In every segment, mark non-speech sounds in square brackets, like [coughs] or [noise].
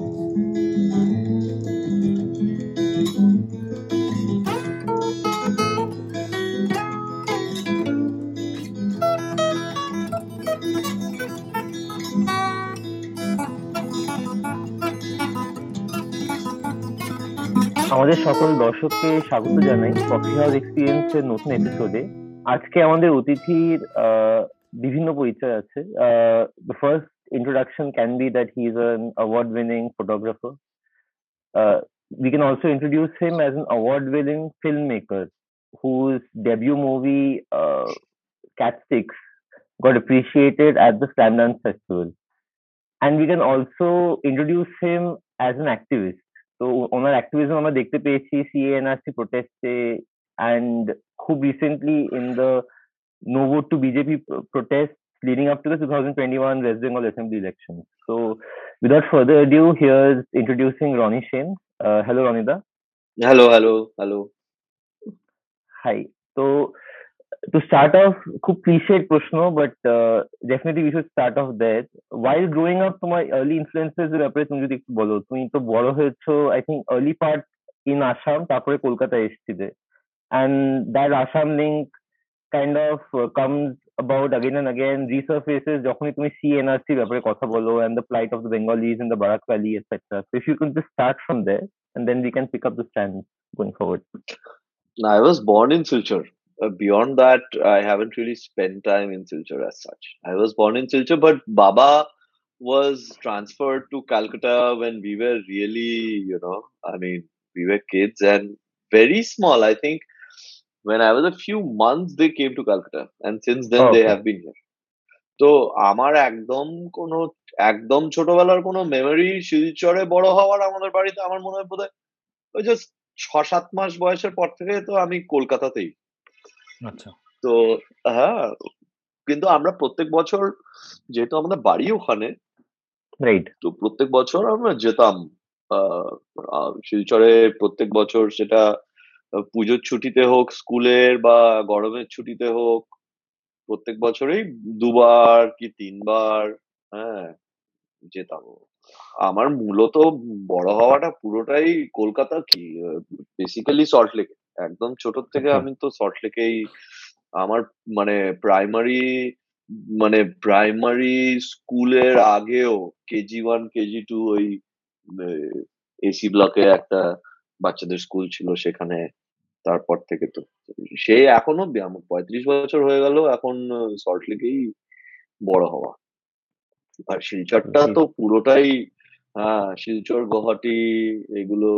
আমাদের সকল দর্শককে স্বাগত জানাই কফি হাউস এক্সপিরিয়েন্স এর নতুন এপিসোডে আজকে আমাদের অতিথির বিভিন্ন পরিচয় আছে। First introduction can be that he's an award winning photographer uh, we can also introduce him as an award winning filmmaker whose debut movie uh, cat six got appreciated at the Sundance Festival and we can also introduce him as an activist তো ওনার activism আমরা দেখতে পেয়েছি CNRC প্রোটেস্টে and খুব recently in the no vote to BJP protests leading up to the 2021 West Bengal Assembly elections. So, without further ado, here's introducing Ronnie Shane. Uh, hello, Ronida. Hello, hello, hello. Hi. So, to start off, খুব cliched প্রশ্ন but uh, definitely we should start off there. While growing up, তোমার early influences এর ব্যাপারে তুমি যদি একটু বলো তুমি তো বড় হয়েছো I think early part in Assam তারপরে কলকাতা এসেছিলে and that Assam link kind of uh, comes about again and again resurfaces যখনই তুমি CNRC ব্যাপারে কথা বলো and the plight of the Bengalis in the Barak Valley etc. So if you could just start from there and then we can pick up the stand going forward. I was born in Silchar uh, beyond that, I haven't really spent time in Silchar as such. I was born in Silchar, but Baba was transferred to Calcutta when we were really, you know, I mean, we were kids and very small. I think when I was a few months, they came to Calcutta, and since then Oh, they have been here. তো আমার একদম কোনো একদম ছোটবেলার কোনো memory শিলচরে বড় হওয়ার আমাদের বাড়িতে আমার মনে হয় বোধহয় ওই জাস্ট ছ সাত মাস বয়সের পর থেকে তো আমি কলকাতাতেই আচ্ছা তো হ্যাঁ কিন্তু আমরা প্রত্যেক বছর যেহেতু আমাদের বাড়ি ওখানে Right. তো প্রত্যেক বছর আমরা যেতাম শিলচরে প্রত্যেক বছর সেটা পুজোর ছুটিতে হোক স্কুলের বা গরমের ছুটিতে হোক প্রত্যেক বছরেই দুবার কি তিনবার হ্যাঁ যেতাম আমার মূলত বড় হওয়াটা পুরোটাই কলকাতা কি বেসিক্যালি সল্টলেক একদম ছোট থেকে আচ্ছা। আমি তো সল্টলেকেই আমার মানে প্রাইমারি মানে প্রাইমারি স্কুলের আগেও কেজি ওয়ান কেজি টু ওই এসি ব্লকে একটা বাচ্চাদের স্কুল ছিল সেখানে তারপর থেকে তো সে এখনও পঁয়ত্রিশ বছর হয়ে গেল এখন সল্টলেকেই বড় হওয়া। আর শিলচরটা তো পুরোটাই হ্যাঁ শিলচর গুয়াহাটি এগুলো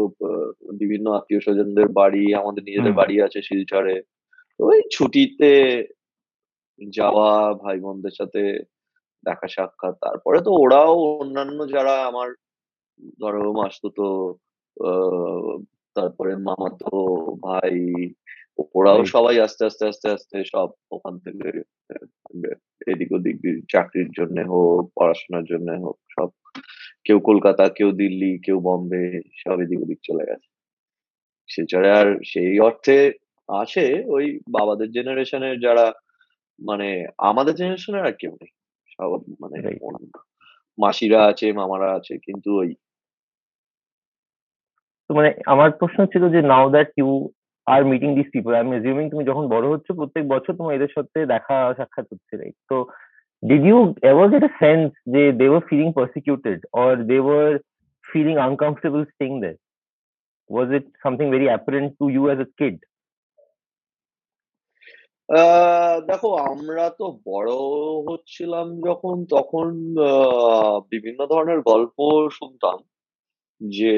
বিভিন্ন আত্মীয় স্বজনদের বাড়ি আমাদের নিজেদের বাড়ি আছে শিলচরে। তো ওই ছুটিতে যাওয়া ভাই বোনদের সাথে দেখা সাক্ষাৎ তারপরে তো ওরাও অন্যান্য যারা আমার ধরো মাসতুতো আহ, তারপরে মামাতো ভাই ওরাও সবাই আস্তে আস্তে আস্তে আস্তে সব ওখান থেকে এদিক ওদিক চাকরির জন্য হোক পড়াশোনার জন্য হোক সব কেউ কলকাতা কেউ দিল্লি কেউ বম্বে সব এদিক ওদিক চলে গেছে। শিলচরে আর সেই অর্থে আছে ওই বাবাদের জেনারেশনের যারা মানে আমাদের জেনারেশনের আর কেউ নেই। সব মানে মাসিরা আছে মামারা আছে কিন্তু ওই মানে আমার প্রশ্ন ছিল যে now that you are meeting this people I am assuming তুমি যখন বড় হচ্ছ প্রত্যেক বছর তোমার এদের সাথে দেখা সাক্ষাৎ হচ্ছে রাইট তো did you ever get a sense যে they were feeling persecuted or they were feeling uncomfortable staying there was it something very apparent to you as a kid দেখো, আমরা তো বড় হচ্ছিলাম যখন, তখন বিভিন্ন ধরনের গল্প শুনতাম যে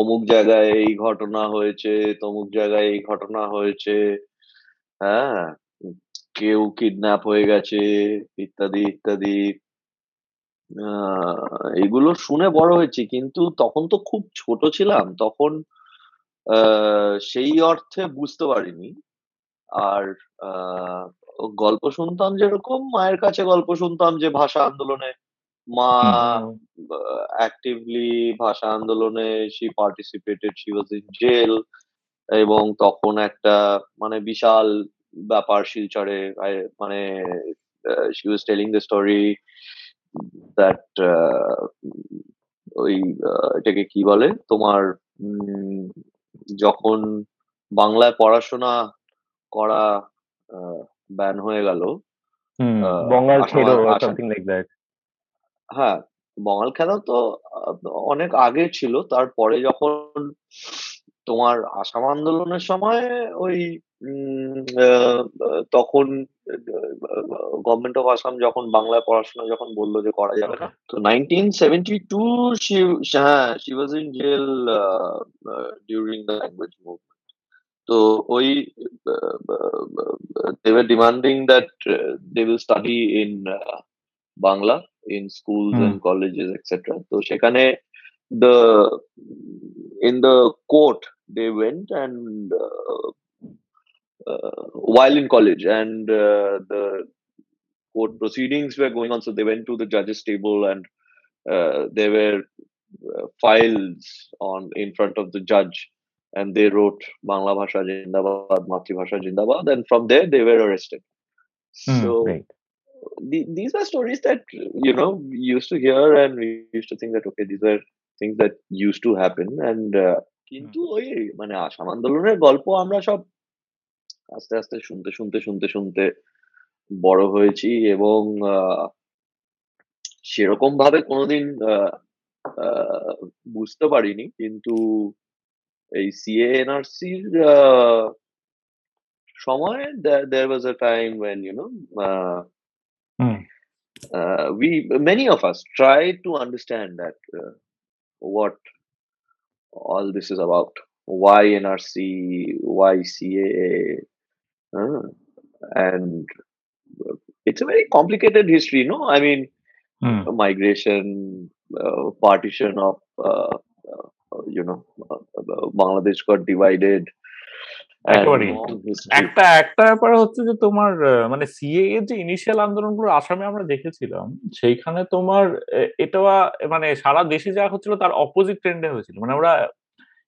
অমুক জায়গায় এই ঘটনা হয়েছে, তমুক জায়গায় এই ঘটনা হয়েছে হ্যাঁ? কেউ কিডন্যাপ হয়ে গেছে, ইত্যাদি ইত্যাদি। এগুলো শুনে বড় হয়েছি, কিন্তু তখন তো খুব ছোট ছিলাম, তখন সেই অর্থে বুঝতে পারিনি। আর গল্প শুনতাম যেরকম, মায়ের কাছে গল্প শুনতাম যে ভাষা আন্দোলনে মা অ্যাক্টিভলি ভাষা আন্দোলনে she participated she was in jail এবং তখন একটা মানে বিশাল ব্যাপার শিলচরে মানে she was telling the story that ওই এটাকে কি বলে? তোমার উম, যখন বাংলায় পড়াশোনা করা ব্যান হয়ে গেল বঙ্গাল ছেড়ো সামথিং লাইক দ্যাট হ্যাঁ বঙ্গাল খেলা তো অনেক আগে ছিল। তারপরে যখন তোমার আসাম আন্দোলনের সময় ওই উম, তখন গভর্নমেন্ট অফ আসাম যখন বাংলায় পড়াশোনা যখন বলল যে করা যাবে না তো নাইনটিন সেভেন্টি টু হ্যাঁ she was in jail during the language movement তো ওই were demanding that they will study in Bangla in schools Hmm. and colleges etc so সেখানে the in the court they went and uh, uh, while in college and uh, the court proceedings were going on so they went to the judges table and uh, there were uh, files on in front of the judge and they wrote bangla bhasha jindabad matri jindabad and from there they were arrested so right The, these are stories that you know we used to hear and we used to think that okay these were things that used to happen and uh, কিন্তু ওই মানে আসাম আন্দোলনের গল্প আমরা সব আস্তে আস্তে শুনতে শুনতে শুনতে শুনতে বড় হয়েছি এবং আহ, সেরকম ভাবে কোনোদিন আহ, আহ, বুঝতে পারিনি কিন্তু এই সিএ এনআরসির সময় there was a time when you know Mm. Uh, we many of us try to understand that uh, what all this is about why nrc why caa uh, and it's a very complicated history no i mean mm. migration uh, partition of uh, uh, you know bangladesh got divided একেবারেই। একটা একটা ব্যাপার হচ্ছে যে তোমার মানে CA এর যে ইনিশিয়াল আন্দোলনগুলো আসামে আমরা দেখেছিলাম সেইখানে তোমার এটা মানে সারা দেশে যা হচ্ছিল তার অপোজিট ট্রেন্ডে হয়েছিল মানে ওরা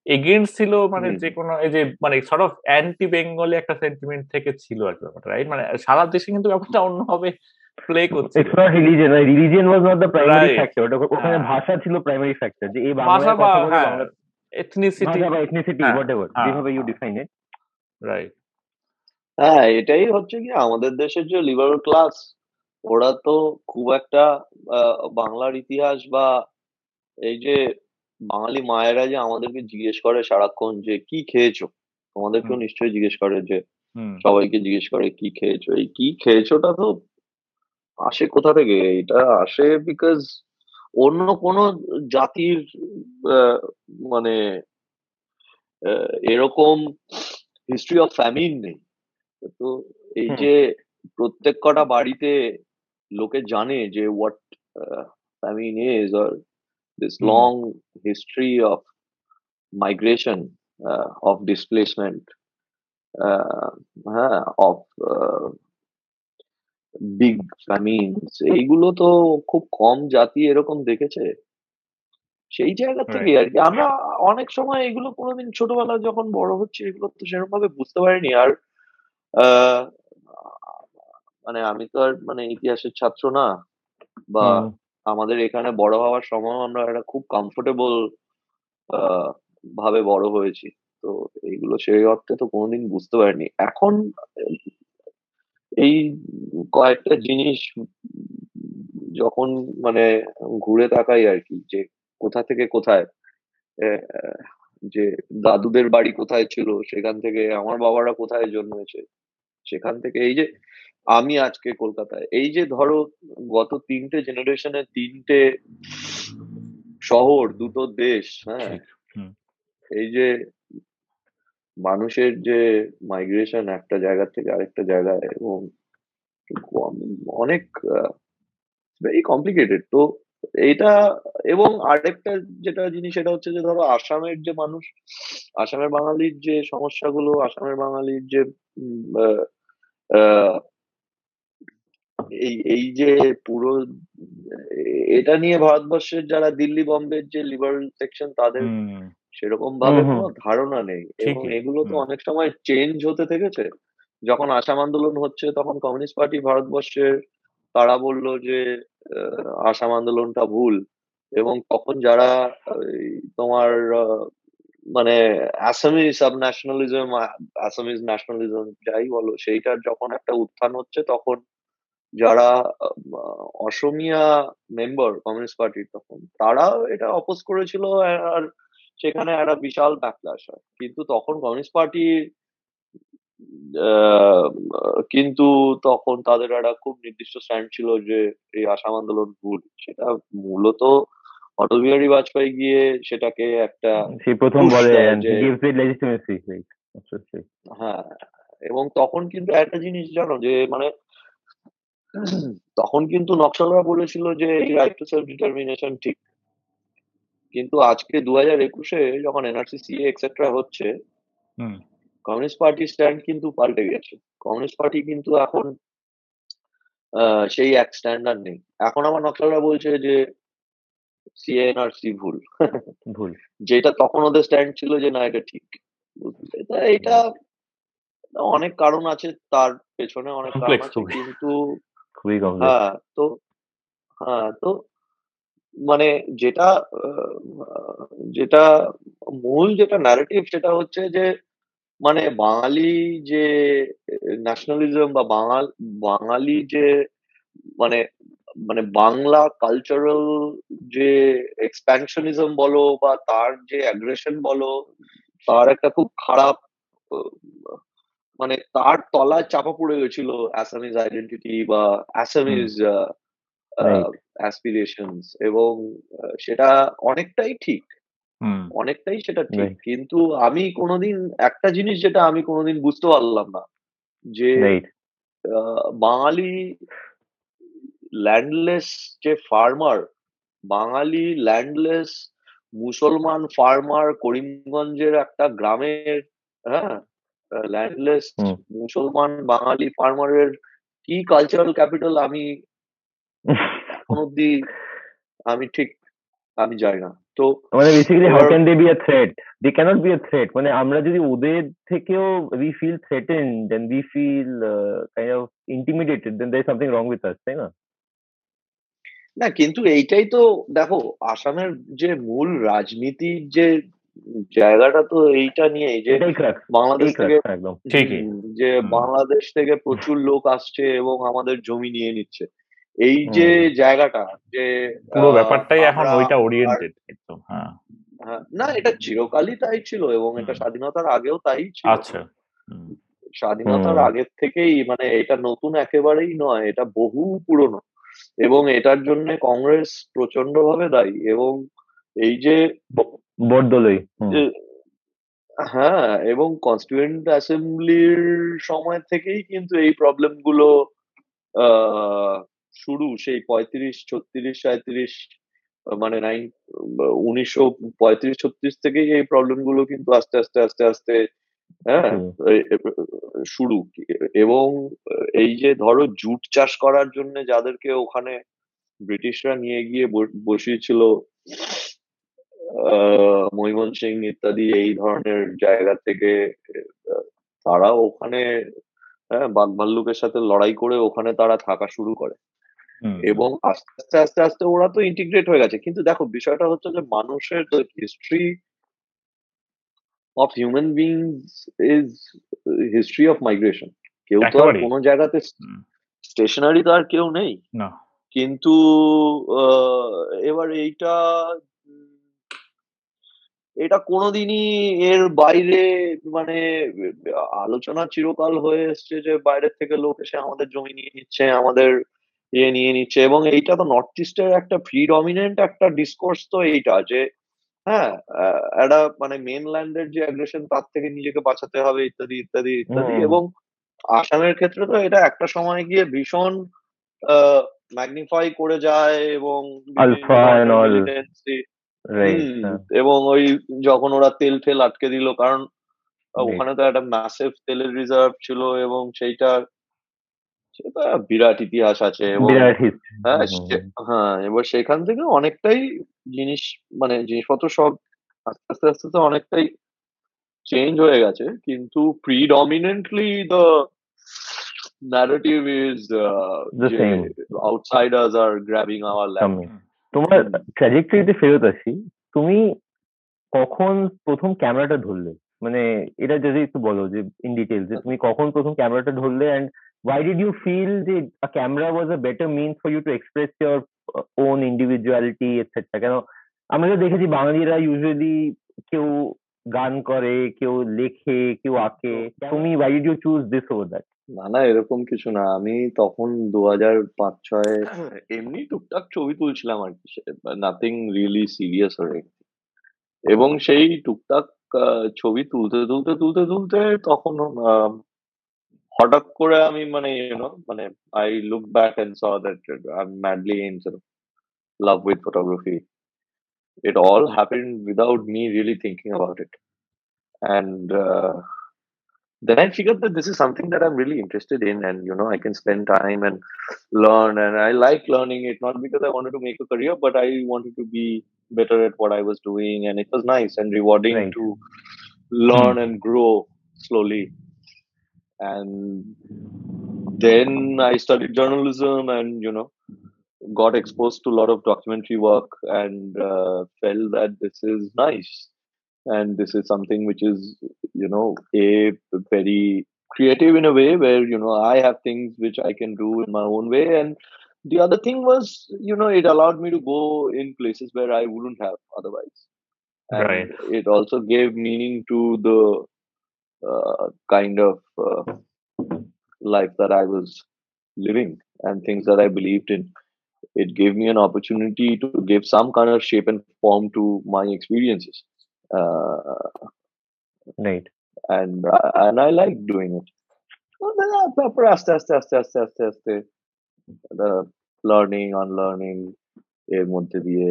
এগেনস্ট ছিল মানে। যে কোনো এই যে মানে সর্ট অফ অ্যান্টি বেঙ্গলি একটা সেন্টিমেন্ট থেকে ছিল আর ব্যাপারটা রাইট মানে সারা দেশে কিন্তু ব্যাপারটা অন্যভাবে প্লে করছিল it's not religion religion was not the primary. Factor ওখানে হ্যাঁ। ভাষা ছিল প্রাইমারি ফ্যাক্টর যে এই ভাষা বা এথনিসিটি বা এথনিসিটি হ্যাঁ, হোয়াট এভার যেভাবে ইউ ডিফাইন ইট রাইট হ্যাঁ এটাই হচ্ছে কি আমাদের দেশের যে লিবারাল ক্লাস ওরা তো খুব একটা বাংলার ইতিহাস বা এই যে বাঙালি মায়েরা যে আমাদেরকে জিজ্ঞেস করে সারাক্ষণ যে কি খেয়েছো? আমাদেরকেও হুম। নিশ্চয়ই জিজ্ঞেস করে যে সবাইকে জিজ্ঞেস করে কি খেয়েছো? এই কি খেয়েছোটা তো আসে কোথা থেকে? এটা আসে বিকজ অন্য কোনো জাতির মানে আহ, এরকম হিস্ট্রি অফ ফ্যামিন নেই। তো এই যে প্রত্যেক কটা বাড়িতে লোকে জানে যে what famine is or this long history of migration of displacement হ্যাঁ অফ বিগ ফ্যামিনস এইগুলো তো খুব কম জাতি এরকম দেখেছে। সেই জায়গা থেকে আর কি আমরা অনেক সময় এগুলো কোনোদিন ছোটবেলা যখন বড় হচ্ছে এগুলো তো সেরকম ভাবে বুঝতে পারিনি। আর মানে আমি তো আর মানে ইতিহাসের ছাত্র না বা আমাদের এখানে বড় হওয়ার সময় আমরা একটা খুব কমফোর্টেবল ভাবে বড় হয়েছি। তো এইগুলো সেই অর্থে তো কোনোদিন বুঝতে পারিনি। এখন এই কয়েকটা জিনিস যখন মানে ঘুরে তাকাই আর কি যে কোথা থেকে কোথায়? যে দাদুদের বাড়ি কোথায় ছিল সেখান থেকে আমার বাবারা কোথায় জন্মেছে? সেখান থেকে এই যে আমি আজকে কলকাতায় এই যে ধরো গত তিনটে জেনারেশনের তিনটে শহর দুটো দেশ হ্যাঁ? এই যে মানুষের যে মাইগ্রেশন একটা জায়গা থেকে আরেকটা জায়গায় এবং অনেক ভেরি কমপ্লিকেটেড তো এইটা এবং আরেকটা যেটা জিনিস সেটা হচ্ছে যে ধরো আসামের যে মানুষ আসামের বাঙালির যে সমস্যাগুলো আসামের বাঙালির যে এই এই যে পুরো এটা নিয়ে ভারতবর্ষের যারা দিল্লি বম্বের যে লিবারেল সেকশন তাদের সেরকম ভাবে। কোনো ধারণা নেই এবং এগুলো তো অনেক সময় চেঞ্জ হতে থেকেছে। যখন আসাম আন্দোলন হচ্ছে তখন কমিউনিস্ট পার্টি ভারতবর্ষের তারা বলল যে আসাম আন্দোলনটা ভুল। এবং তখন যারা তোমার মানে আসামি সাব ন্যাশনালিজম আসামিজ ন্যাশনালিজম যাই বলো, সেইটার যখন একটা উত্থান হচ্ছে, তখন যারা অসমিয়া মেম্বার কমিউনিস্ট পার্টির তখন তারা এটা অপোজ করেছিল, আর সেখানে একটা বিশাল ব্যাকলাস হয়। কিন্তু তখন কমিউনিস্ট পার্টি কিন্তু তখন তাদের একটা খুব নির্দিষ্ট স্ট্যান্ড ছিল যে এই আসাম আন্দোলন ভুল। সেটা মূলত অটল বিহারী বাজপেয়ী গিয়ে সেটাকে একটা প্রথম বলে হ্যাঁ এবং তখন কিন্তু একটা জিনিস জানো যে মানে তখন কিন্তু নকশালরা বলেছিল যে এই রাইট টু সেলফ ডিটারমিনেশন ঠিক। কিন্তু আজকে দু হাজার একুশে যখন এনআরসি সিএ এক্সেট্রা হচ্ছে হুম। কমিউনিস্ট পার্টির স্ট্যান্ড কিন্তু পাল্টে গেছে। কমিউনিস্ট পার্টি কিন্তু এখন সেই এক স্ট্যান্ড আর নেই। এখন আমার নকশালরা বলছে যে সিএনআরসি ভুল। ভুল। যেটা তখন ওদের স্ট্যান্ড ছিল যে না এটা ঠিক। এটা অনেক কারণ আছে তার পেছনে অনেক কারণ আছে কিন্তু খুবই হ্যাঁ তো হ্যাঁ তো মানে যেটা যেটা মূল যেটা ন্যারেটিভ সেটা হচ্ছে যে মানে বাঙালি যে ন্যাশনালিজম বা বাঙাল বাঙালি যে মানে মানে বাংলা কালচারাল যে এক্সপ্যানশনিজম বলো বা তার যে অ্যাগ্রেশন বলো তার একটা খুব খারাপ মানে তার তলায় চাপা পড়ে গেছিল অ্যাসামিজ আইডেন্টিটি বা অ্যাসামিজ. অ্যাসপিরেশনস এবং সেটা অনেকটাই ঠিক অনেকটাই সেটা ঠিক। কিন্তু আমি কোনোদিন একটা জিনিস যেটা আমি কোনোদিন বুঝতে পারলাম না যে বাঙালি ল্যান্ডলেস যে ফার্মার বাঙালি ল্যান্ডলেস মুসলমান ফার্মার করিমগঞ্জের একটা গ্রামের হ্যাঁ? ল্যান্ডলেস মুসলমান বাঙালি ফার্মারের কি কালচারাল ক্যাপিটাল আমি [laughs] এখন অব্দি আমি ঠিক আমি জানি না। তো মানে basically how can they be a threat they can't be a threat মানে আমরা যদি ওদের থেকেও we feel threaten then we feel kind of intimidated then there's something wrong with us তাই না? না কিন্তু এইটাই তো দেখো আসামের যে মূল রাজনীতির যে জায়গাটা তো এইটা নিয়ে যে বাংলাদেশ থেকে একদম। ঠিকই। যে বাংলাদেশ থেকে প্রচুর লোক আসছে এবং আমাদের জমি নিয়ে নিচ্ছে। এই যে জায়গাটা যে পুরো ব্যাপারটাই এখন ওইটা ওরিয়েন্টেড একদম হ্যাঁ। হ্যাঁ, না এটা চিরকালই তাই ছিল এবং এটা স্বাধীনতার আগেও তাই ছিল। আচ্ছা স্বাধীনতার। আগের থেকেই মানে এটা নতুন একেবারেই নয় এটা বহু পুরনো এবং এটার জন্য কংগ্রেস প্রচণ্ড ভাবে দায়ী এবং এই যে। যে হ্যাঁ এবং কনস্টিটিউয়েন্ট অ্যাসেম্বলির সময় থেকেই কিন্তু এই প্রবলেমগুলো আহ, শুরু সেই পঁয়ত্রিশ ছত্রিশ সাঁত্রিশ মানে নাইন উনিশশো পঁয়ত্রিশ ছত্রিশ থেকেই এই প্রবলেমগুলো কিন্তু আস্তে আস্তে আস্তে আস্তে হ্যাঁ শুরু। এবং এই যে ধরো জুট চাষ করার জন্য যাদেরকে ওখানে ব্রিটিশরা নিয়ে গিয়ে বসিয়েছিল আহ, মৈমন সিং ইত্যাদি এই ধরনের জায়গা থেকে তারা ওখানে হ্যাঁ বাঘ ভাল্লুকের সাথে লড়াই করে ওখানে তারা থাকা শুরু করে। এবং আস্তে আস্তে আস্তে আস্তে ওরা তো ইন্টিগ্রেট হয়ে গেছে। কিন্তু দেখো বিষয়টা হচ্ছে যে মানুষের history of human beings is history of migration কেউ তো আর কোনো জায়গাতে স্টেশনারি তো আর কেউ নেই। কিন্তু এবার এইটা এটা কোনোদিনই এর বাইরে মানে আলোচনা চিরকাল হয়ে এসছে যে বাইরের থেকে লোক এসে আমাদের জমি নিয়ে নিচ্ছে আমাদের ইয়ে নিয়ে নিচ্ছে এবং এইটা তো নর্থ ইস্টের একটা প্রিডমিনেন্ট একটা ডিসকোর্স তো এইটা যে হ্যাঁ একটা মানে মেনল্যান্ডের যে অ্যাগ্রেশন তার থেকে নিজেকে বাঁচাতে হবে ইত্যাদি ইত্যাদি ইত্যাদি এবং আসামের ক্ষেত্রে তো এটা একটা সময় গিয়ে ভীষণ ম্যাগনিফাই করে যায় এবং হুম, এবং ওই যখন ওরা তেল ফেল আটকে দিল কারণ ওখানে তো একটা ম্যাসিভ তেলের রিজার্ভ ছিল এবং সেইটা সেটা বিরাট ইতিহাস আছে এবং বিরাট হ্যাঁ সে- হ্যাঁ এবার সেখান থেকে অনেকটাই জিনিস মানে জিনিসপত্র সব আস্তে আস্তে আস্তে তো অনেকটাই চেঞ্জ হয়ে গেছে। কিন্তু predominantly the narrative is uh, The যে same. outsiders are grabbing our land. সামনে তোমার ট্র্যাজেক্টরিতে ফেরত আসি তুমি কখন প্রথম ক্যামেরাটা ধরলে? মানে এটা যদি একটু বলো যে ইন ডিটেলস যে তুমি কখন প্রথম ক্যামেরাটা ধরলে and why did you feel যে a camera was a better means for you to express your uh, own individuality etc কেন আমরা তো দেখেছি বাঙালিরা ইউজুয়ালি কেউ গান করে কেউ লেখে কেউ আঁকে। তুমি why did you choose this over that? না না এরকম কিছু না। আমি তখন দু হাজার পাঁচ ছয় [coughs] এমনি টুকটাক ছবি তুলছিলাম আর কি নাথিং রিয়েলি সিরিয়াস হয়ে এবং সেই টুকটাক ছবি তুলতে তুলতে তুলতে তুলতে তখন আহ, হঠাৎ করে আমি মানে ইউনো মানে I look back and saw that I am madly in love with photography it all happened without me really thinking about it and uh, then i figured that this is something that i'm really interested in and you know i can spend time and learn and i like learning it not because i wanted to make a career but i wanted to be better at what i was doing and it was nice and rewarding Right. to learn and grow slowly and then i studied journalism and you know got exposed to a lot of documentary work and uh, felt that this is nice. And this is something which is you know a very creative in a way where you know i have things which i can do in my own way. And the other thing was you know it allowed me to go in places where i wouldn't have otherwise. And Right. it also gave meaning to the uh, kind of uh, life that i was living and things that i believed in it gave me an opportunity to give some kind of shape and form to my experiences uh, right and I- and I like doing it. Well, then I- তারপরে আস্তে আস্তে আস্তে আস্তে আস্তে আস্তে learning unlearning এর মধ্যে দিয়ে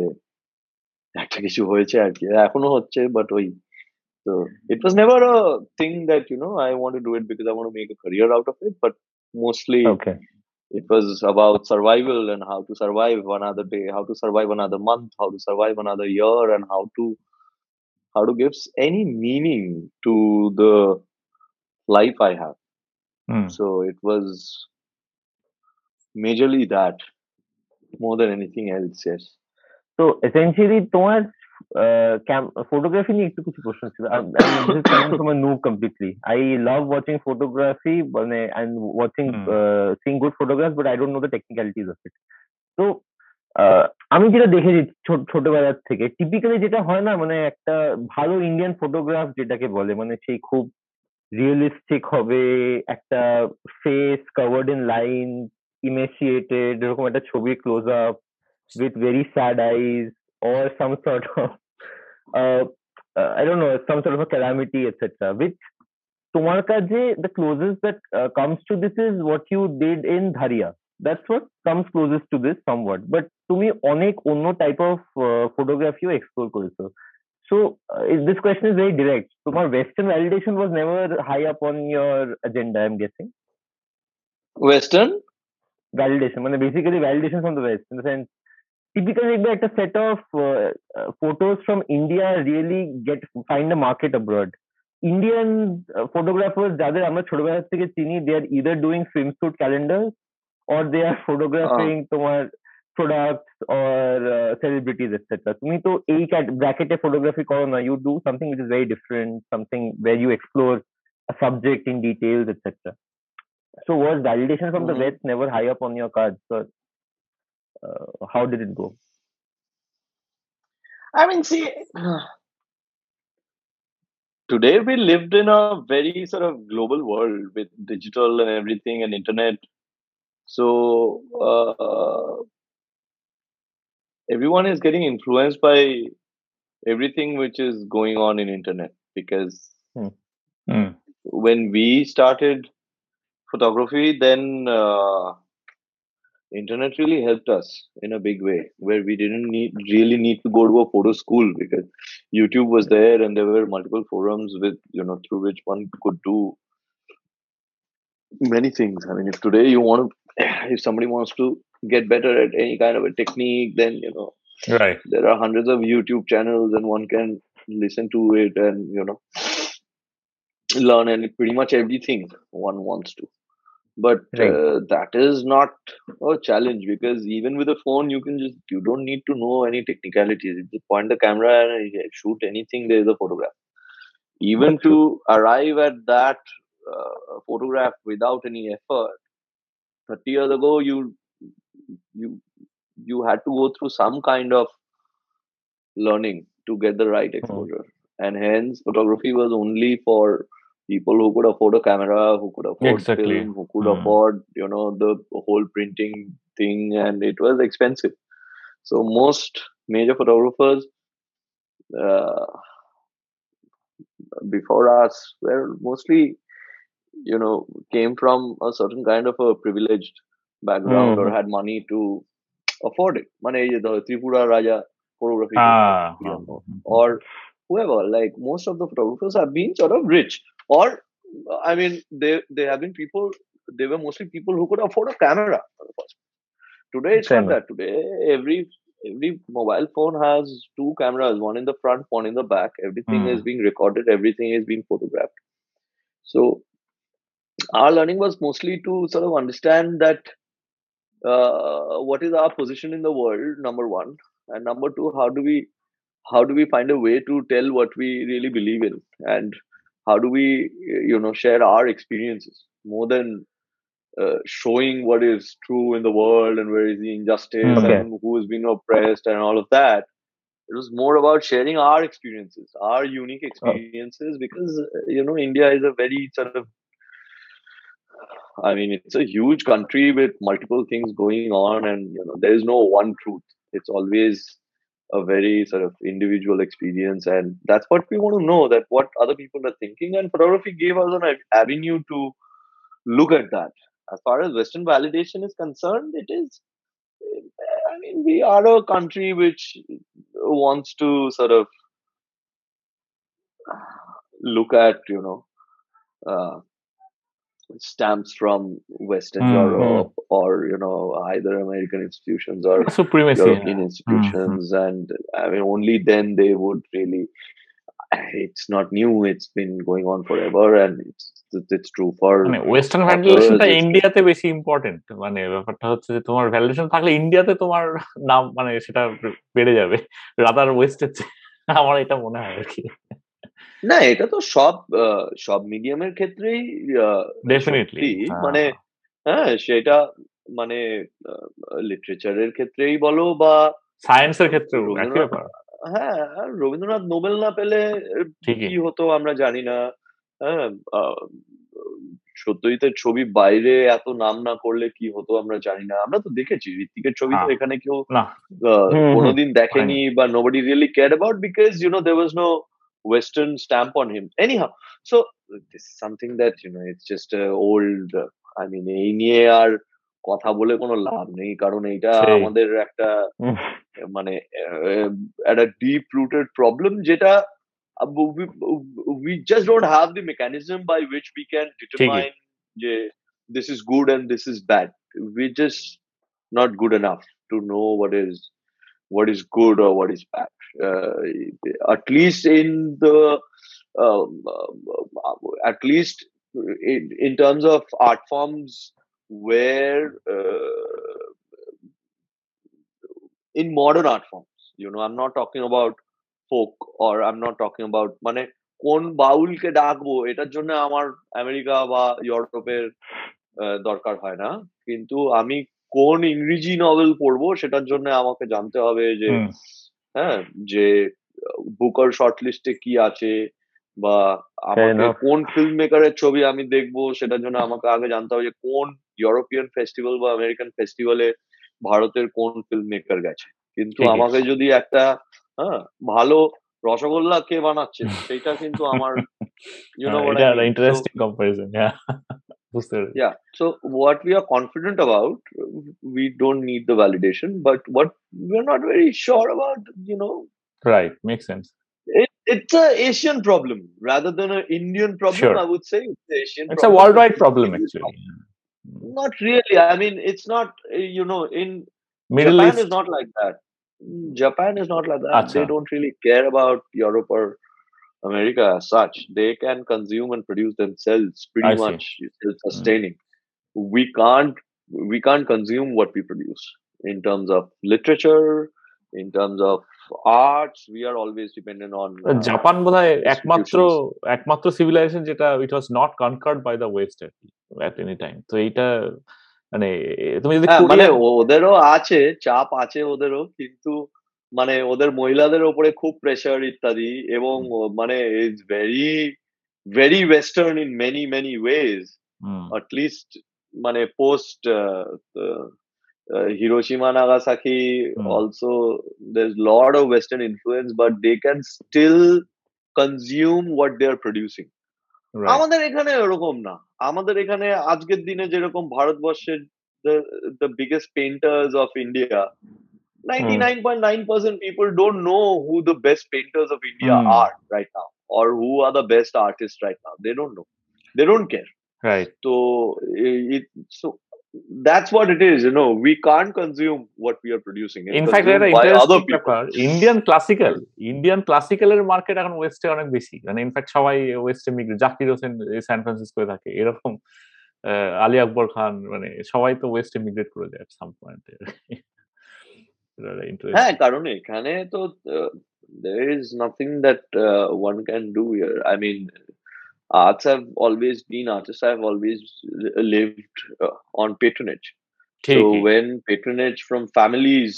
একটা কিছু হয়েছে আর কি এখনো হচ্ছে বাট ওই তো it was never a thing that you know I want to do it because I want to make a career out of it but mostly okay it was about survival and how to survive another day how to survive another month how to survive another year and how to how to give s- any meaning to the life i have Hmm. so it was majorly that more than anything else yes তো essentially তোমার photography নিয়ে একটু কিছু প্রশ্ন ছিল। তোমার no completely I love watching photography মানে and watching. Seeing good photograph but I don't know the technicalities of it তো আমি যেটা দেখেছি ছোট- ছোটবেলার থেকে টিপিক্যালি যেটা হয় না মানে একটা ভালো ইন্ডিয়ান ফটোগ্রাফ যেটাকে বলে মানে সেই খুব রিয়েলিস্টিক হবে একটা face covered in line emaciated এরকম একটা ছবি close up with very sad eyes or some sort of uh, uh, I don't know some sort of a calamity etc. Which তোমার কাছে the closest that uh, comes to this is what you did in Dharia. That's what comes closest to this somewhat. But তুমি অনেক অন্য type of uh, photography explore করেছো. So uh, is- this question is very direct. তোমার western validation was never high up on your agenda, I'm guessing. western validation মানে basically validation from the west in the sense typically দেখবে একটা set of uh, uh, photos from India really get find a market abroad Indian uh, photographers যাদের আমরা ছোটবেলা থেকে চিনি they are either doing swimsuit calendars or they are [laughs] photographing তোমার products or uh, celebrities etc তুমি তো এই ব্র্যাকেটে photography করো না you do something which is very different something where you explore a subject in details etc so was validation from the Mhm. West never high up on your cards? So, Uh, how did it go? I mean, see, [sighs] today we lived in a very sort of global world with digital and everything and internet. So uh, everyone is getting influenced by everything which is going on in internet because Hmm. when we started photography, then uh, internet really helped us in a big way, where we didn't need really need to go to a photo school because YouTube was there and there were multiple forums with you know through which one could do many things. I mean, if today you want [clears throat] to, if somebody wants to get better at any kind of a technique, then you know Right. there are hundreds of YouTube channels and one can listen to it and you know learn and pretty much everything one wants to. But Right. uh, that is not a challenge because even with a phone you can just you don't need to know any technicalities. You just point the camera and shoot anything there is a photograph. Even to arrive at that uh, photograph without any effort 30 years ago you you you had to go through some kind of learning to get the right exposure. And hence photography was only for people who could afford a camera, who could afford exactly. film, who could mm. afford you know the whole printing thing, and it was expensive. So most major photographers uh, before us were mostly you know came from a certain kind of a privileged background mm. or hmm. had money to afford it. Money the Tripura Raja photography, ah. or whoever. Like most of the photographers have been sort of rich or i mean they they have been people they were mostly people who could afford a camera for the first today it's Fair not that. Today every every mobile phone has two cameras one in the front one in the back. Everything Hmm. is being recorded. Everything is being photographed. So our learning was mostly to sort of understand that uh, what is our position in the world number one. And number two how do we how do we find a way to tell what we really believe in? And how do we you know share our experiences more than uh, showing what is true in the world and where is the injustice Okay. and who is being oppressed and all of that it was more about sharing our experiences our unique experiences because you know india is a very sort of I mean, it's a huge country with multiple things going on, and you know, there is no one truth. It's always a very sort of individual experience, and that's what we want to know that what other people are thinking. And photography gave us an avenue to look at that. As far as Western validation is concerned, it is. I mean, we are a country which wants to sort of look at, you know, uh, stamps from Western Hmm, Europe or you know either American institutions or supremacy. European yeah. institutions, and I mean only then they would really. It's not new; it's been going on forever, and it's it's true for মানে western others, ভ্যালিডেশনটা it's- ইন্ডিয়াতে বেশি important মানে ব্যাপারটা হচ্ছে যে তোমার validation থাকলে ইন্ডিয়াতে তোমার নাম মানে সেটা বেড়ে যাবে রাদার ওয়েস্টের চেয়ে আমার এটা মনে হয় আর কি না এটা তো সব সব মিডিয়ামের ক্ষেত্রেই ডেফিনেটলি মানে হ্যাঁ সেটা মানে লিটারেচারের ক্ষেত্রেই বলো বা সায়েন্সের ক্ষেত্রে রবীন্দ্রনাথ- হ্যাঁ রবীন্দ্রনাথ নোবেল না পেলে কি হতো আমরা জানি না হ্যাঁ সত্যজিতের ছবি বাইরে এত নাম না করলে কি হতো আমরা জানি না। আমরা তো দেখেছি ঋত্বিকের ছবি তো হ্যাঁ। এখানে কেউ। কোনোদিন দেখেনি বা nobody really care about because you know there was no western stamp on him anyhow so this is something that you know it's just a old uh, i mean এই নিয়ে আর কথা বলে কোনো লাভ নেই কারণ এইটা সেই। আমাদের একটা হুম। মানে আহ, একটা ডিপ রুটেড প্রবলেম যেটা uh, we, we just don't have the mechanism by which we can determine যে this is good and this is bad we're just not good enough to know what is what is good or what is bad uh, At least in the um, uh, at least in, in terms of art forms where uh, in modern art forms you know i'm not talking about folk or i'm not talking about মানে কোন বাউলকে ডাকবো এটার জন্য আমার America বা ইউরোপের দরকার হয় না কিন্তু আমি কোন ইংরেজি নভেল পড়ব সেটার জন্য আমাকে জানতে হবে যে হ্যাঁ যে বুকার শর্ট লিস্টে কি আছে বা আমাকে কোন ফিল্ম মেকারের ছবি আমি দেখব সেটার জন্য আমাকে আগে জানতে হবে যে কোন ইউরোপিয়ান ফেস্টিভ্যাল বা আমেরিকান ফেস্টিভ্যালে ভারতের কোন ফিল্ম মেকার গেছে। কিন্তু আমাকে যদি একটা হ্যাঁ ভালো রসগোল্লা কে বানাচ্ছে সেটা কিন্তু আমার? So- interesting comparison yeah. So what we are confident about we don't need the validation but what we're not very sure about you know. Right. Makes sense. It, it's an asian problem rather than an indian problem sure. i would say. It's, asian it's problem. a worldwide problem actually. not really. I mean it's not you know in middle japan east is not like that. Japan is not like that. Achha. they don't really care about europe or america as such they can consume and produce themselves pretty I see. much self-sustaining we can't we can't consume what we produce in terms of literature, in terms of arts. We are always dependent on uh, Japan বোধহয় একমাত্র institutions. একমাত্র civilisation যেটা it was not conquered by the West আর কি at any time তো এইটা মানে তুমি যদি হ্যাঁ মানে কোরিয়ান ওদেরও আছে চাপ আছে ওদেরও কিন্তু মানে ওদের মহিলাদের ওপরে খুব প্রেশার ইত্যাদি এবং মানে is very very western in many many ways at least মানে post Hiroshima, Nagasaki, mm. also there's a lot of Western influence, but they can still consume what they are producing. আমাদের এখানে এরকম না আমাদের এখানে আজকের দিনে যেরকম ভারতবর্ষের the biggest painters of India 99.9% mm. people don't know who the best painters of India mm. are right now or who are the best artists right now. They don't know. They don't care. Right. So, it, so that's what it is. You know, we can't consume what we are producing. It's in fact, there are other people. Indian classical, Indian classical market এখন ওয়েস্টে অনেক বেশি মানে in fact সবাই ওয়েস্টে মিগ্রেট জাকির হোসেন সান ফ্রান্সিসকোয় থাকে এরকম আলী আকবর খান মানে সবাই তো to মিগ্রেট করে যায় সাম পয়েন্টে হ্যাঁ কারণ এখানে তো uh, there is nothing that uh, one can do here i mean arts have always been artists have always lived uh, on patronage ঠিক So when patronage from families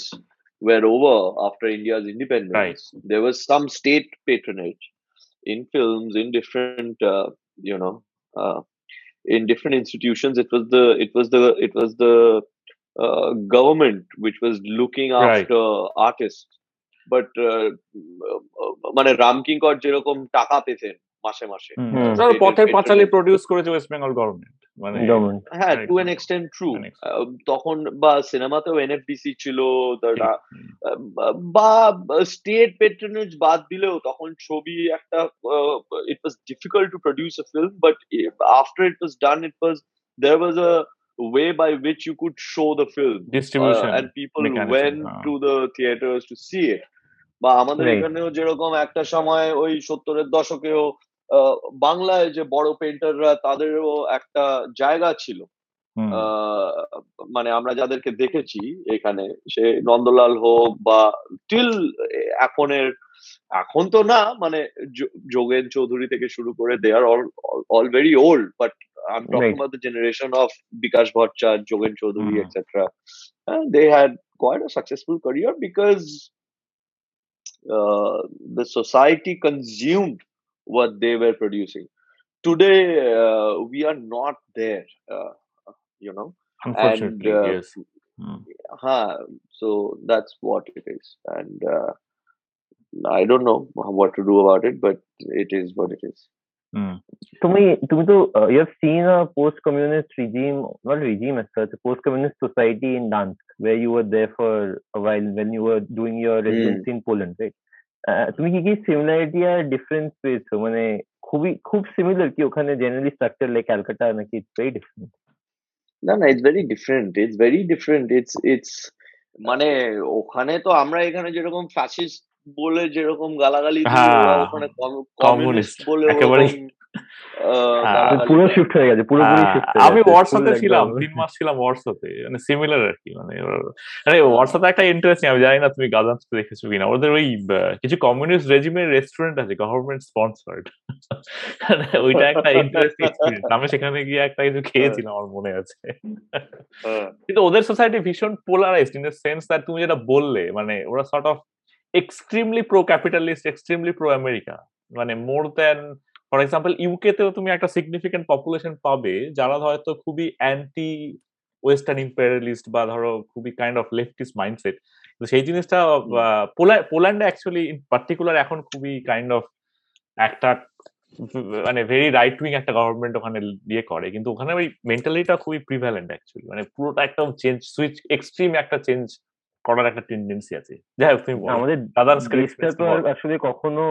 were over after India's independence, Right. there was some state patronage in films, in different, uh, you know, uh, in different institutions. It was the, it was the, it was the uh, government which was looking Right. after artists. But uh, মানে রামকিঙ্কর যেরকম টাকা পেতেন মাসে মাসে হুম। ধরো State Pather Panchali patronage. Produce করেছে West Bengal government মানে government হ্যাঁ Right. To an extent true An extent. তখন বা সিনেমাতেও এনএফডিসি ছিল তার- ঠিক। বা স্টেট পেট্রনেজ বাদ দিলেও তখন ছবি একটা it was difficult to produce a film but after it was done it was there was a way by which you could show the film distribution uh, and people mechanism, went uh. to the theaters to see it বা আমাদের. এখানেও যেরকম একটা সময় ওই সত্তরের দশকেও আহ, বাংলায় যে বড় পেন্টাররা তাদেরও একটা জায়গা ছিল আহ, মানে আমরা যাদেরকে দেখেছি এখানে সে নন্দলাল হোক বা টিল এখনের এখন তো না মানে যোগেন চৌধুরী থেকে শুরু করে they are all all very old but I'm talking right. about the generation of Bikash Bhattacharya, Jogan Choudhury, mm. etc. And they had quite a successful career because uh, the society consumed what they were producing. Today, uh, we are not there, uh, you know. Unfortunately, and, uh, yes. Mm. Huh, so that's what it is. And uh, I don't know what to do about it, but it is what it is. তুমি তুমি তো you have seen a post communist regime not regime as such a post communist society in Dansk where you were there for a while when you were doing your residency in Poland right ah, তুমি কি কি similarity আর difference পেয়েছো মানে খুবই খুব similar কি ওখানে জেনারেলি স্ট্রাকচার লাইক ক্যালকাটা নাকি ইটস ভেরি ডিফারেন্ট না না it's very different it's very different it's it's মানে ওখানে তো আমরা এখানে যেরকম ফ্যাসিস্ট বলে যেরকম গালাগালি হ্যাঁ, ওখানে কমিউনিস্ট বলে হ্যাঁ, পুরো শিফট হয়ে গেছে পুরোপুরি হ্যাঁ, শিফট আমি ওয়ার্সাতে ছিলাম তিন মাস ছিলাম ওয়ার্সাতে মানে সিমিলার আর কি মানে ওর- মানে একটা ইন্টারেস্টিং আমি জানি না তুমি গাজান্স দেখেছ কিনা ওদের ওই কিছু কমিউনিস্ট রেজিমের রেস্টুরেন্ট আছে গভর্নমেন্ট স্পন্সর্ড ওইটা একটা ইন্টারেস্টিং এক্সপিরিয়েন্স আমি সেখানে গিয়ে একটা কিছু খেয়েছিলাম আমার মনে আছে। হ্যাঁ, কিন্তু ওদের সোসাইটি ভীষণ polarised in the sense that তুমি যেটা বললে মানে ওরা sort of extremely pro capitalist extremely pro America মানে more than for example UK তেও তুমি একটা সিগনিফিকেন্ট পপুলেশন পাবে যারা হয়তো খুবই অ্যান্টি ওয়েস্টার্ন ইম্পেরিয়ালিস্ট বা ধরো খুবই কাইন্ড অফ লেফটিস্ট মাইন্ডসেট তো সেই জিনিসটা পোল্যান্ডে অ্যাকচুয়ালি ইন পার্টিকুলার এখন খুবই কাইন্ড অফ একটা মানে ভেরি রাইট উইং একটা গভর্নমেন্ট ওখানে ইয়ে করে। কিন্তু ওখানে ওই মেন্টালিটা খুবই প্রিভ্যালেন্ট অ্যাকচুয়ালি মানে পুরোটা একটা চেঞ্জ সুইচ এক্সট্রিম একটা চেঞ্জ করার একটা টেন্ডেন্সি আছে। যাই হোক তুমি আমাদের দাদার আসলে কখনো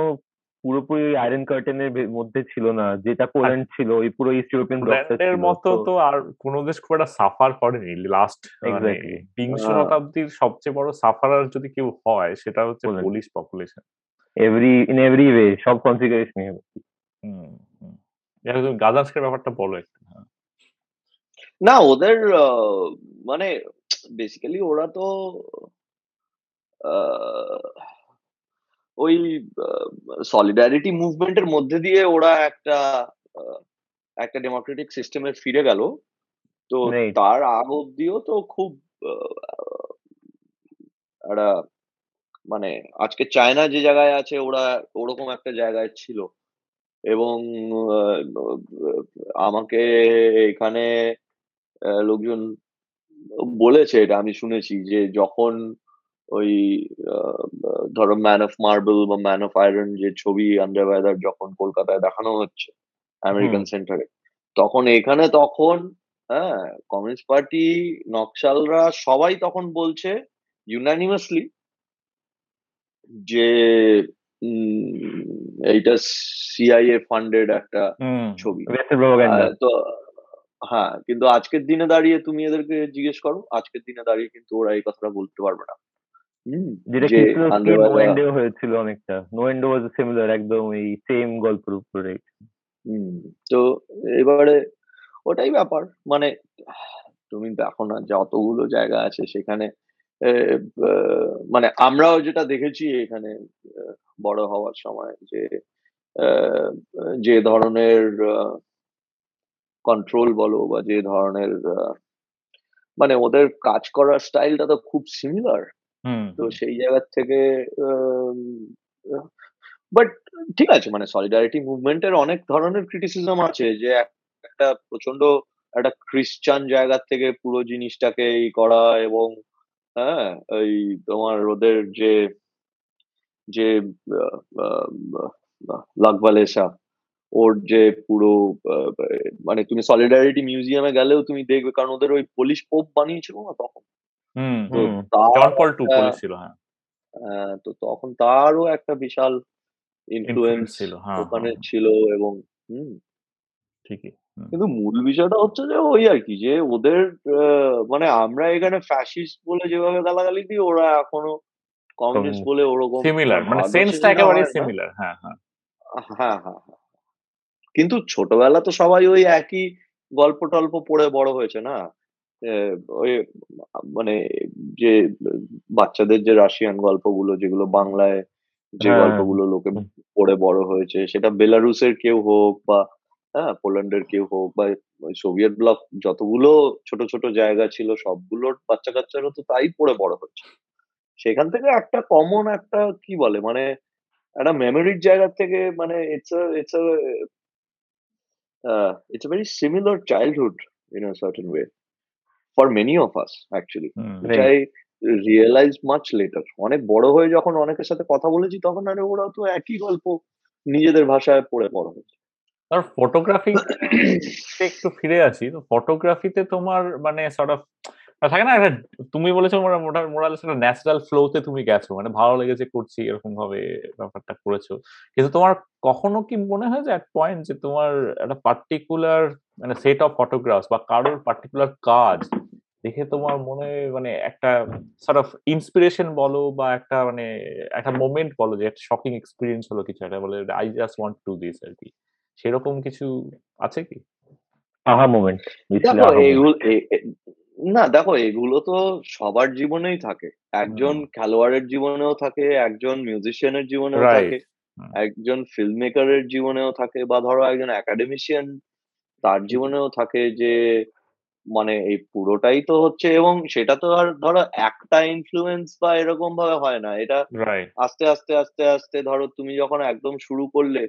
পুরোপুরি আয়রন কার্টেনের মধ্যে ছিল না। যেটা পোল্যান্ড ছিল ওই পুরো ইস্ট ইউরোপিয়ান পোল্যান্ডের মতো তো আর কোনো দেশ খুব একটা সাফার করেনি। লাস্ট বিংশ শতাব্দীর সবচেয়ে বড় সাফারার যদি কেউ হয় সেটা হচ্ছে। Polish population every in every way সব তুমি গাজান্সকের ব্যাপারটা বলো। না ওদের আহ, মানে বেসিক্যালি ওরা তো আহ, ওই সলিডারিটি মুভমেন্টের মধ্যে দিয়ে ওরা একটা আহ, একটা ডেমোক্রেটিক সিস্টেমে ফিরে গেল তো. তার আগ অব্দিও তো খুব আহ, একটা মানে আজকে চায়না যে জায়গায় আছে ওরা ওরকম একটা জায়গায় ছিল এবং আহ, আমাকে এখানে লোকজন বলেছে এটা আমি শুনেছি যে যখন ওই ধরো ম্যান অফ মার্বেল বা ম্যান অফ আয়রন যে ছবি আন্ডার ওয়েদার যখন কলকাতায় দেখানো হচ্ছে আমেরিকান সেন্টারে তখন এখানে তখন হ্যাঁ কমিউনিস্ট পার্টি নকশালরা সবাই তখন বলছে ইউনানিমাসলি যে উম, এইটা সিআইএ ফান্ডেড একটা ছবি। তো হ্যাঁ কিন্তু আজকের দিনে দাঁড়িয়ে তুমি এদেরকে জিজ্ঞেস করো আজকের দিনে দাঁড়িয়ে কিন্তু ওরা এই কথাটা বলতে পারবে না। হুম, যেটা হয়েছিল অনেকটা। নোয়েন্ডো ওয়াজ সিমিলার একদম এই সেম গল্পের উপরে। হুম, তো এবারে ওটাই ব্যাপার। মানে তুমি দেখো না যতগুলো জায়গা আছে সেখানে মানে আমরাও যেটা দেখেছি এখানে বড় হওয়ার সময় যে আহ, যে ধরনের কন্ট্রোল বলো বা যে ধরনের মানে ওদের কাজ করার স্টাইলটা তো খুব সিমিলার হুম। তো সেই জায়গার থেকে বাট ঠিক আছে মানে সলিডারিটি মুভমেন্টের অনেক ধরনের ক্রিটিসিজম আছে যে একটা প্রচণ্ড একটা খ্রিস্টান জায়গার থেকে পুরো জিনিসটাকে ই করা এবং হ্যাঁ ওই তোমার ওদের যে যে লাগবালেসা ওর যে পুরো মানে তুমি সলিডারিটি মিউজিয়ামে গেলেও তুমি দেখবে কারণ ওদের ওই পুলিশ পোপ বানিয়েছিল না তখন? ছিল হ্যাঁ। তো তখন তারও একটা বিশাল ইনফ্লুয়েন্স ছিল হ্যাঁ ওখানে হ্যাঁ, ছিল এবং হুম। ঠিকই কিন্তু মূল বিষয়টা হচ্ছে যে ওই আর কি যে ওদের মানে আমরা এখানে ফ্যাসিস্ট বলে যেভাবে গালাগালি দিই ওরা এখনও কমিউনিস্ট বলে ওরকম সিমিলার মানে সেন্সটা একেবারে সিমিলার হ্যাঁ হ্যাঁ। হ্যাঁ হ্যাঁ হ্যাঁ। কিন্তু ছোটবেলা তো সবাই ওই একই গল্প টল্প পড়ে বড় হয়েছে না? ওই মানে যে বাচ্চাদের যে রাশিয়ান গল্পগুলো যেগুলো বাংলায় যে হ্যাঁ। গল্পগুলো লোকে পড়ে বড় হয়েছে সেটা বেলারুসের কেউ হোক বা হ্যাঁ পোল্যান্ডের কেউ হোক বা সোভিয়েত ব্লক যতগুলো ছোট ছোট জায়গা ছিল সবগুলোর বাচ্চা কাচ্চারা তো তাই পড়ে বড় হচ্ছে। সেখান থেকে একটা কমন একটা কি বলে মানে একটা মেমোরির জায়গা থেকে মানে it's it's it's a very similar childhood in a certain way for many of us actually hmm which I realized much later. অনেক বড় হয়ে যখন অনেকের সাথে কথা বলেছি তখন আরে ওরা তো একই গল্প নিজেদের ভাষায় পড়ে বড় হয়েছে। আর ফটোগ্রাফি একটু ফিরে আসি তো ফটোগ্রাফিতে তোমার মানে সর্ট অফ থাকে না একটা তুমি বলেছ মোরালেস একটা ন্যাচারাল ফ্লোতে তুমি গেছো মানে ভালো লেগেছে করছি এরকম ভাবে ব্যাপারটা করেছ। কিন্তু তোমার কখনো কি মনে হয় যে এক পয়েন্ট যে তোমার একটা পার্টিকুলার মানে সেট অফ ফটোগ্রাফস বা কারোর পার্টিকুলার কাজ দেখে তোমার মনে মানে একটা সর্ট অফ ইন্সপিরেশন বলো বা একটা মানে একটা মোমেন্ট বলো যে একটা শকিং এক্সপিরিয়েন্স হলো কিছু একটা বলে I just want to this আর কি। সেরকম কিছু আছে কি? আহা মোমেন্ট না দেখো এগুলো তো সবার জীবনেই থাকে। একজন খেলোয়াড়ের জীবনেও থাকে একজন মিউজিশিয়ানের জীবনেও. থাকে হুম। একজন ফিল্ম মেকারের জীবনেও থাকে বা ধরো একজন একাডেমিশিয়ান তার জীবনেও থাকে যে মানে এই পুরোটাই তো হচ্ছে এবং সেটা তো আর ধরো একটা ইনফ্লুয়েন্স বা এরকম ভাবে হয় না। এটা রাইট আস্তে আস্তে আস্তে আস্তে ধরো তুমি যখন একদম শুরু করলে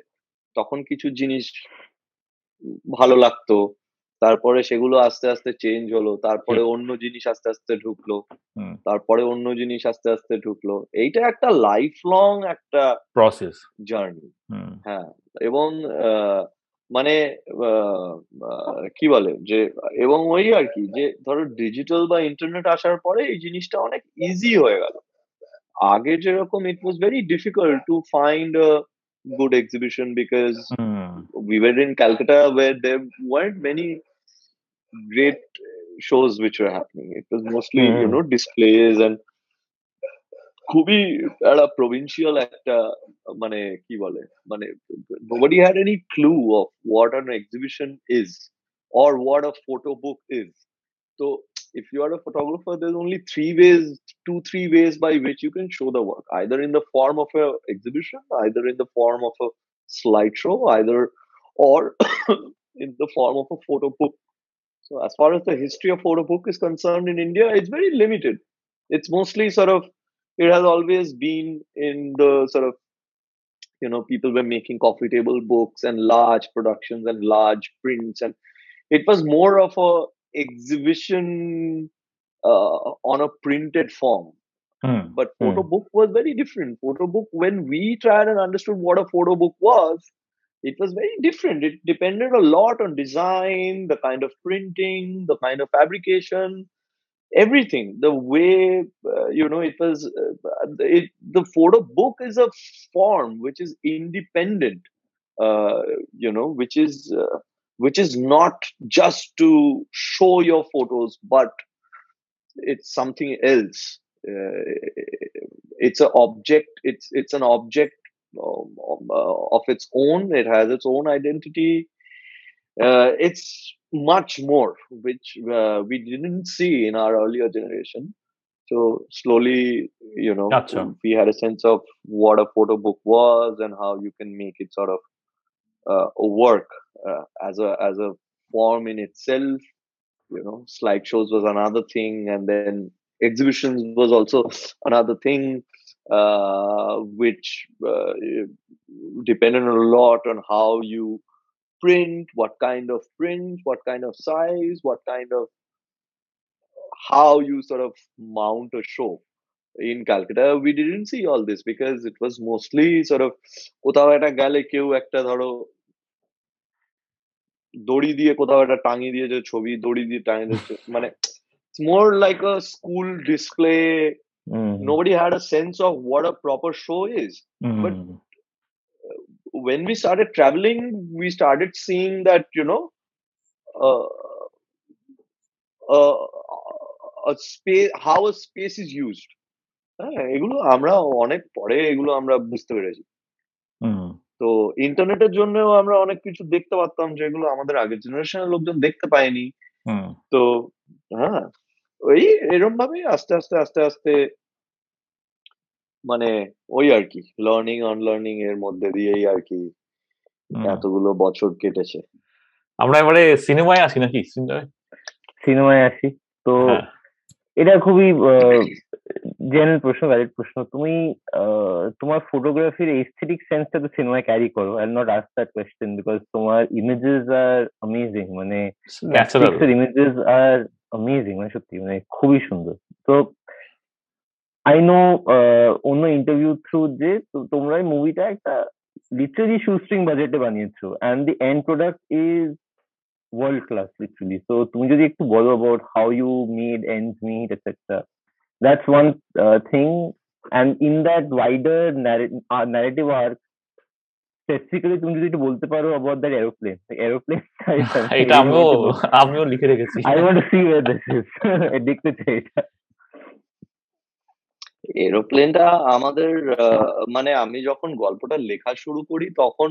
তখন কিছু জিনিস ভালো লাগতো। তারপরে সেগুলো আস্তে আস্তে চেঞ্জ হলো তারপরে অন্য জিনিস আস্তে আস্তে ঢুকলো তারপরে অন্য জিনিস আস্তে আস্তে ঢুকলো। এইটা একটা লাইফ লং একটা প্রসেস জার্নি হ্যাঁ এবং মানে কি বলে যে এবং ওই আর কি যে ধরো ডিজিটাল বা ইন্টারনেট আসার পরে এই জিনিসটা অনেক ইজি হয়ে গেল। আগে যেরকম it was very difficult to find good exhibition because we were in Calcutta where there weren't many great shows which were happening. It was mostly, you Mhm. know, displays and খুবই একটা provincial একটা মানে কি বলে মানে nobody had any clue of what an exhibition is or what a photo book is. So if you are a photographer, there's only three ways, two, three ways by which you can show the work, either in the form of a exhibition, either in the form of a slideshow, either or [coughs] in the form of a photo book. So as far as the history of photo book is concerned in India, it's very limited. It's mostly sort of it has always been in the sort of you know people were making coffee table books and large productions and large prints and it was more of a exhibition uh, on a printed form Hmm. but photo book was very different. Photo book when we tried and understood what a photo book was it was very different. It depended a lot on design the kind of printing the kind of fabrication everything. The way uh, you know it was uh, it, the photo book is a form which is independent uh, you know which is uh, which is not just to show your photos but it's something else it's an object it's it's an object um, um, uh, of its own. It has its own identity. Uh, it's much more which uh, we didn't see in our earlier generation. So slowly you know Gotcha. we had a sense of what a photo book was and how you can make it sort of uh, work uh, as a as a form in itself. You know slideshows was another thing and then exhibitions was also another thing uh, which uh, depended a lot on how you print what kind of print what kind of size what kind of how you sort of mount a show in Calcutta, we didn't see all this because it was mostly sort of কোথাও একটা গেলে কেউ একটা ধরো দড়ি দিয়ে কোথাও একটা টাঙিয়ে দিয়েছে ছবি দড়ি দিয়ে টাঙিয়ে দিয়েছে মানে it's more like a school display Mm. nobody had a sense of what a proper show is But Hmm. when we started traveling we started seeing that you know uh, uh, a space how a space is used হ্যাঁ এগুলো আমরা অনেক পরে এগুলো আমরা বুঝতে পেরেছি Hmm. তো ইন্টারনেটের জন্যও আমরা অনেক কিছু দেখতে পারতাম যেগুলো আমাদের আগের জেনারেশনের লোকজন দেখতে পায়নি Hmm. তো হ্যাঁ ওই এরকম ভাবেই আস্তে আস্তে আস্তে আস্তে মানে ওই আর কি লার্নিং আনলার্নিং এর মধ্যে দিয়েই আর কি. এতগুলো বছর কেটেছে। আমরা এবারে সিনেমায় আসি নাকি? সিনেমায়? সিনেমায় আসি। তো হ্যাঁ। এটা খুবই জেনারেল প্রশ্ন ভ্যালিড প্রশ্ন। তুমি আহ, তোমার ফটোগ্রাফির এস্থেটিক সেন্সটা তো সিনেমায় ক্যারি করো I not ask that question because তোমার ইমেজেস আর অ্যামেজিং মানে ইমেজেস আর অ্যামেজিং মানে সত্যি মানে খুবই সুন্দর তো আই নো অন্য ইন্টারভিউ থ্রু যে তো- তোমরা এই মুভিটা একটা লিটারালি শুস্ট্রিং বাজেটে বানিয়েছো and the end product is world class literally তো তুমি যদি একটু বলো about how you made ends meet etcetera that's one thing and in that wider narrative arc specifically তুমি যদি একটু বলতে পারো অ্যাবাউট দ্যাট এরোপ্লেন এরোপ্লেন এটা আমিও আমিও লিখে রেখেছি। I want to see where this is দেখতে চাই এটা এরোপ্লেনটা আমাদের আহ, মানে আমি যখন গল্পটা লেখা শুরু করি তখন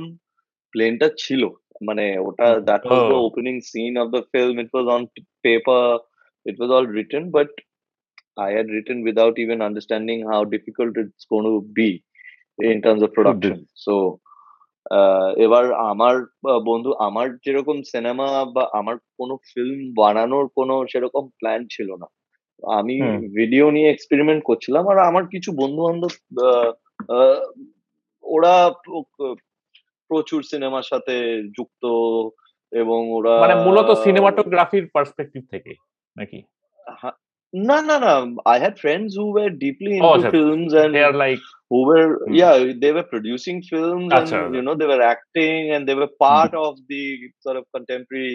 প্লেনটা ছিল। মানে ওটা that was the. Opening scene of the film it was on paper it was all written but I had written without even understanding how difficult it's going to be in terms of production. So ah, এবার আমার বন্ধু আমার যেরকম cinema বা আমার কোনো film বানানোর কোনো সেরকম প্ল্যান ছিল না। আমি ভিডিও নিয়ে এক্সপেরিমেন্ট করছিলাম আর আমার কিছু বন্ধু বান্ধব ওরা প্রচুর সিনেমার সাথে যুক্ত এবং ওরা মানে মূলত সিনেমাটোগ্রাফির পার্সপেক্টিভ থেকে নাকি? হা- না না না I had friends who were deeply Oh, into আচ্ছা। Films and they are like who were Hmm. yeah they were producing films Acha. and you know they were acting and they were part of the sort of contemporary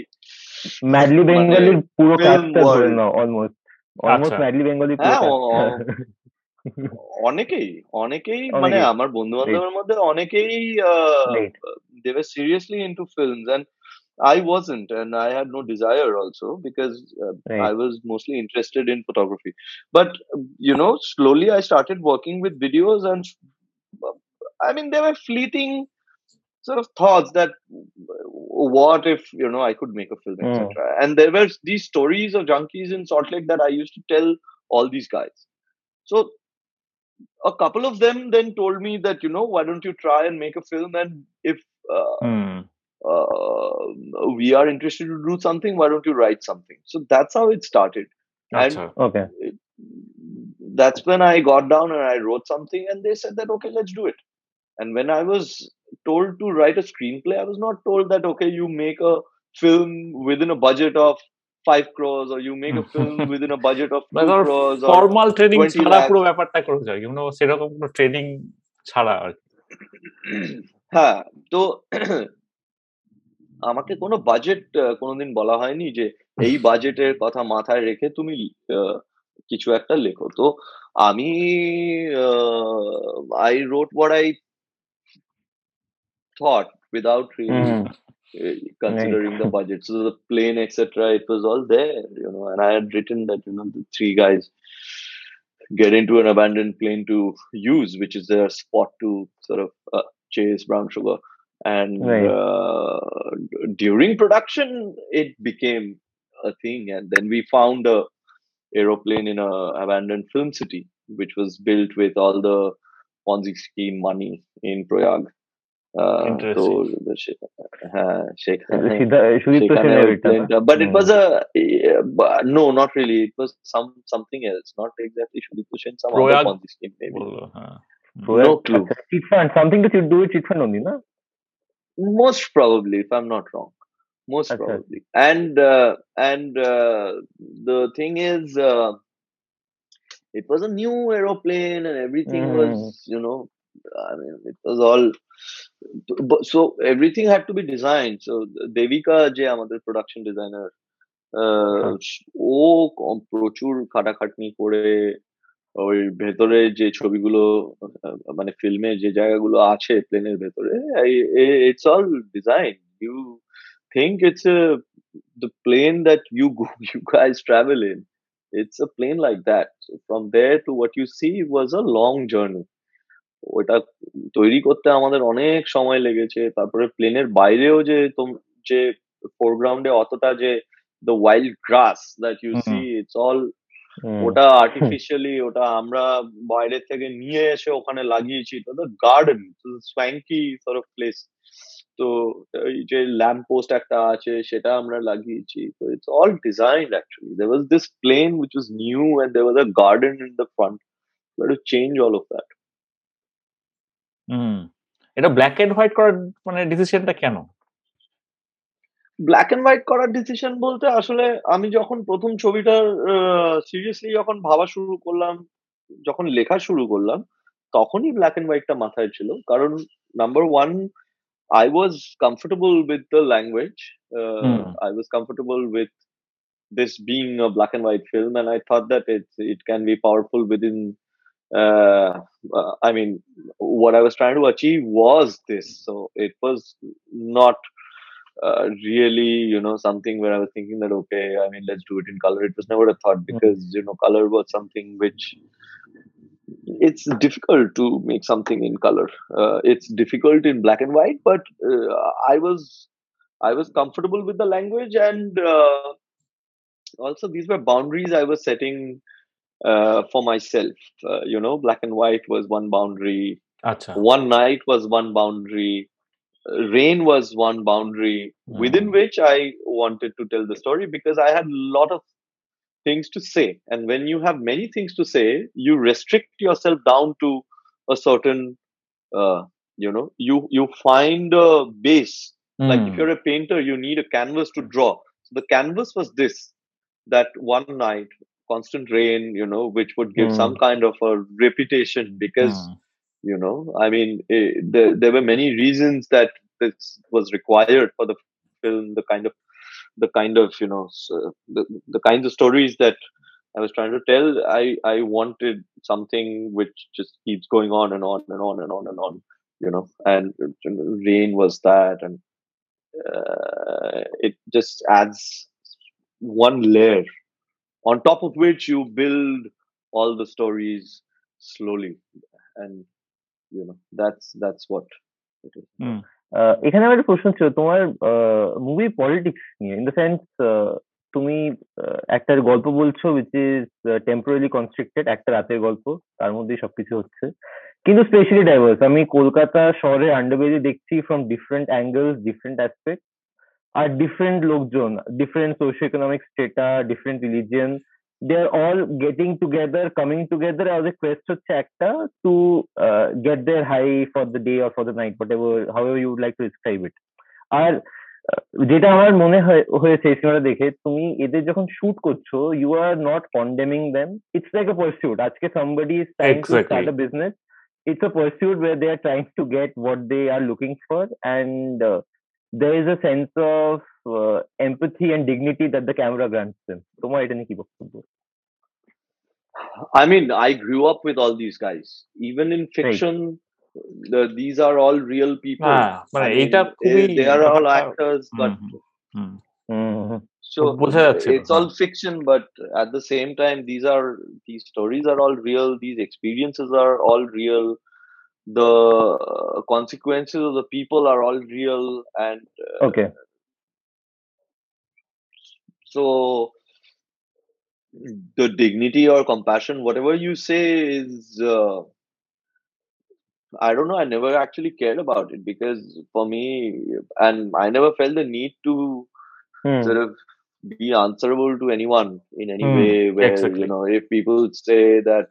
madly মানে বেঙ্গলির পুরো film কাজটা ধরে world. নাও almost almost আচ্ছা। Madly Bengali পুরো হ্যাঁ, ও- কাজটা অনেকেই অনেকেই মানে অনেকেই। আমার বন্ধু বান্ধবের মধ্যে অনেকেই Right. they were seriously into films and I wasn't and I had no desire also because uh, Right. I was mostly interested in photography but you know slowly I started working with videos and I mean they were fleeting sort of thoughts that what if you know I could make a film, Mm. etc. And there were these stories of junkies in Salt Lake that I used to tell all these guys. So a couple of them then told me that you know why don't you try and make a film and if uh, hmm uh, we are interested to do something why don't you write something so that's how it started আচ্ছা okay that's when I got down and I wrote something, and they said that okay, let's do it. And when I was told to write a screenplay, I was not told that okay, you make a film within a budget of five crores, or you make a [laughs] film within a budget of মানে two ধর crores, or formal training 20 ছাড়া lakhs. পুরো ব্যাপারটা করে যায় কোনো সেরকম কোনো ট্রেনিং ছাড়া আর কি। হ্যাঁ তো আমাকে কোনো বাজেট কোনোদিন বলা হয়নি যে এই বাজেটের কথা মাথায় রেখে তুমি কিছু একটা লেখো তো আমি I wrote what I thought without really hmm uh, considering the budget. So the plane, etc., it was all there, you know. And I had written that you know the three guys get into an abandoned plane to use, which is their spot to sort of uh, chase brown sugar. and right. uh, during production it became a thing and then we found a aeroplane in a abandoned film city which was built with all the ponzi scheme money in Prayag. uh, so the uh, Sheikh, uh, but it hmm. was a uh, uh, no, not really. It was some something else, not exactly Shudipushin, some Proyag. other Ponzi scheme maybe. Oh, uh, hmm. no clue. Something that you do with Chitfund only, na? most probably if i'm not wrong most Okay. probably and uh, and uh, the thing is uh, it was a new aeroplane and everything Mhm. was you know i mean it was all but- so everything had to be designed so devika je আমাদের production designer uh, ও কম- প্রচুর খাটাখাটনি করে ওই ভেতরে যে ছবিগুলো মানে ফিল্মে যে জায়গাগুলো আছে প্লেনের ভেতরে it's all design you think it's the plane that you you guys travel in it's a plane like that from there to what you see was a long journey ওটা তৈরি করতে আমাদের অনেক সময় লেগেছে। তারপরে প্লেনের বাইরেও যে তোম যে ফোরগ্রাউন্ডে অতটা যে the wild grass that you see it's all ওটা আর্টিফিশিয়ালি ওটা আমরা বাইরে থেকে নিয়ে এসে ওখানে লাগিয়েছি। তো গার্ডেন স্প্যাঙ্কি সর অফ প্লেস তো এই যে ল্যাম্প পোস্ট একটা আছে সেটা আমরা লাগিয়েছি। তো it's all designed actually there was this plane which was new and there was a garden in the front to change all of that hmm. এটা ব্ল্যাক এন্ড হোয়াইট করার মানে ডিসিশনটা কেন? ব্ল্যাক এন্ড হোয়াইট করার decision বলতে আসলে আমি যখন প্রথম ছবিটার সিরিয়াসলি যখন ভাবা শুরু করলাম যখন লেখা শুরু করলাম তখনই ব্ল্যাক এন্ড হোয়াইটটা মাথায় ছিল কারণ number one I was comfortable with the language. I was comfortable with this being a black and white film and i thought that it it can be powerful within uh, uh, i mean what i was trying to achieve was this so it was not Uh, really you know something where i was thinking that okay i mean let's do it in color. It was never a thought mm-hmm. because you know color was something which it's difficult to make something in color. Uh, it's difficult in black and white but uh, i was i was comfortable with the language and uh, also these were boundaries i was setting uh, for myself. Uh, you know black and white was one boundary. Achha. one night was one boundary rain was one boundary mm. within which I wanted to tell the story because I had a lot of things to say. And when you have many things to say, you restrict yourself down to a certain, uh, you know, you, you find a base. Mm. Like if hmm. you're a painter, you need a canvas to draw. So the canvas was this that one night, constant rain, you know, which would give mm. some kind of a reputation because. Mm you know? I mean eh, there, there were many reasons that this was required for the film the kind of the kind of you know the, the kinds of stories that i was trying to tell. I i wanted something which just keeps going on and on and on and on and on you know? And rain was that and uh, it just adds one layer on top of which you build all the stories slowly. And you know, that's that's what it is hmm. এখানে আমার একটা প্রশ্ন ছিল, তোমার movie politics নিয়ে in the sense তুমি একটা গল্প বলছো উইচ ইজ টেম্পোরারি কনস্ট্রিক্টেড একটা রাতের গল্প, তার মধ্যেই সবকিছু হচ্ছে কিন্তু স্পেশালি ডাইভার্স আমি কলকাতা শহরে আন্ডারবেরি দেখছি from different angles different aspect R different লোকজন different socio economic strata different religion They are all getting together coming together as a quest হচ্ছে একটা to get their high for the day or for the night whatever however you like to describe it আর আহ, যেটা আমার মনে হয় হয়েছে এই সিনেমাটা দেখে তুমি এদের যখন শুট করছো you are not condemning them it's like a pursuit আজকে somebody is trying to Exactly. Start a business it's a pursuit where they are trying to get what they are looking for and uh, there is a sense of uh, empathy and dignity that the camera grants them তোমার এটা নিয়ে কি বক্তব্য I mean, I grew up with all these guys. Even in fiction, the, these are all real people. হ্যাঁ মানে I mean, এইটা they, খুবই they are all ব্যাপারটা- actors, but hmm, hmm, hmm. Hmm so বোঝা যাচ্ছে না, it's all fiction. But at the same time, these are these stories are all real. These experiences are all real. The uh, consequences of the people are all real, and uh, okay so the dignity or compassion whatever you say is uh, i don't know i never actually cared about it because for me and i never felt the need to Hmm. sort of be answerable to anyone in any Hmm, way where exactly. you know if people say that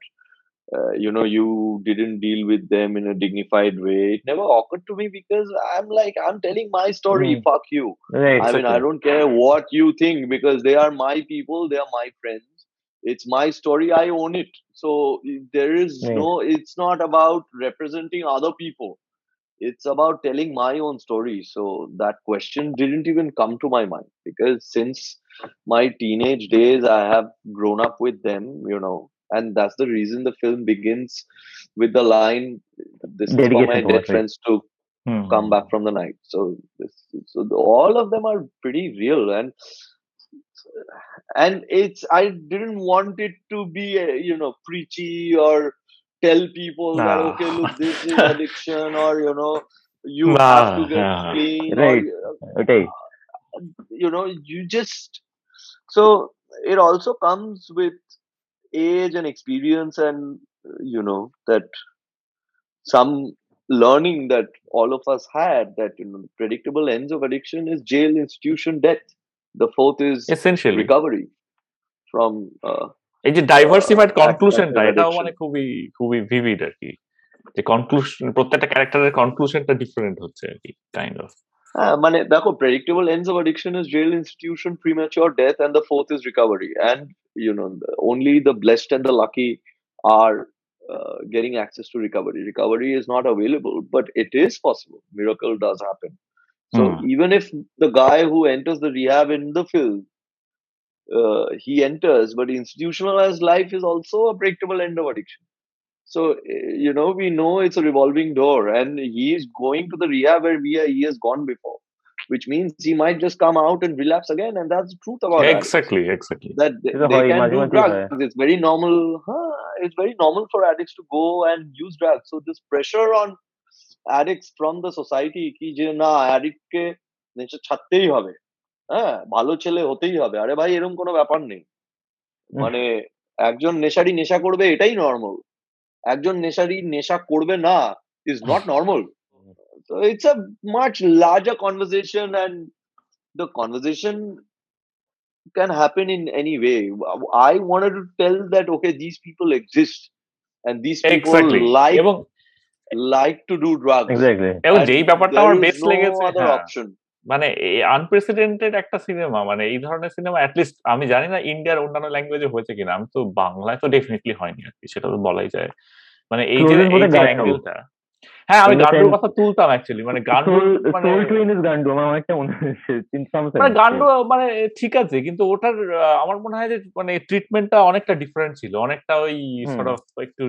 uh, you know you didn't deal with them in a dignified way it never occurred to me because i'm like i'm telling my story Hmm. fuck you right I mean, I don't care what you think because they are my people, they are my friends. It's my story, I own it. So there is Right. no, it's not about representing other people. It's about telling my own story. So that question didn't even come to my mind because since my teenage days, I have grown up with them, you know, and that's the reason the film begins with the line this is for my dead friends to hmm. come back from the night so this, so all of them are pretty real and and it's i didn't want it to be uh, you know preachy or tell people nah. that okay look this [laughs] is addiction or you know you nah, have to get nah. clean right or, okay uh, you know you just so it also comes with age and experience and uh, you know that some learning that all of us had that you know the predictable ends of addiction is jail institution death the fourth is Essentially. recovery from uh, এই যে diversified Uh, কনক্লুশনটা active এটাও addiction. মানে খুবই খুবই vivid আর কি যে conclusion প্রত্যেকটা ক্যারেক্টারের কনক্লুশনটা ডিফারেন্ট হচ্ছে আর কি কাইন্ড অফ uh, মানে দেখো predictable ends of addiction is jail institution premature death and the fourth is recovery and you know the, only the blessed and the lucky are uh, getting access to recovery recovery is not available but it is possible miracle does happen so Hmm. even if the guy who enters the rehab in the film uh, he enters but institutionalized life is also a predictable end of addiction so uh, you know we know it's a revolving door and he is going to the rehab where we are, he has gone before which means he might just come out and relapse again and that's the truth about addicts exactly exactly that they, এটা they হয়, can মাঝে do মাঝে drugs. হয়। It's very normal. Huh, it's very normal for addicts to go and use drugs. So this pressure on addicts from the society কি যে না addict কে নেশা ছাড়তেই হবে হ্যাঁ ভালো ছেলে হতেই হবে আরে ভাই এরকম কোনো ব্যাপার নেই মানে একজন নেশারি নেশা করবে এটাই নর্মাল একজন নেশারি নেশা করবে না is not normal so it's a much larger conversation and the conversation can happen in any way i wanted to tell that okay these people exist and these people exactly like এবং like to do drugs exactly এবং and যেই ব্যাপারটা there আমার is বেশ no লেগেছে other হ্যাঁ, option মানে unprecedented একটা সিনেমা মানে এই ধরনের সিনেমা অ্যাটলিস্ট আমি জানি না ইন্ডিয়ার অন্যান্য ল্যাঙ্গুয়েজে হয়েছে কিনা। আমি তো বাংলায় তো ডেফিনেটলি হয়নি আর কি সেটা তো বলাই যায়। মানে এই যে হ্যাঁ আমি গান্ডুর কথা তুলতাম অ্যাকচুয়ালি মানে গান্ডু মানে গান্ডু আমার অনেকটা মনে হয়েছে। মানে গান্ডু মানে ঠিক আছে কিন্তু ওটার আমার মনে হয় যে মানে ট্রিটমেন্টটা অনেকটা ডিফারেন্ট ছিল। অনেকটা ওই সর্ট অফ একটু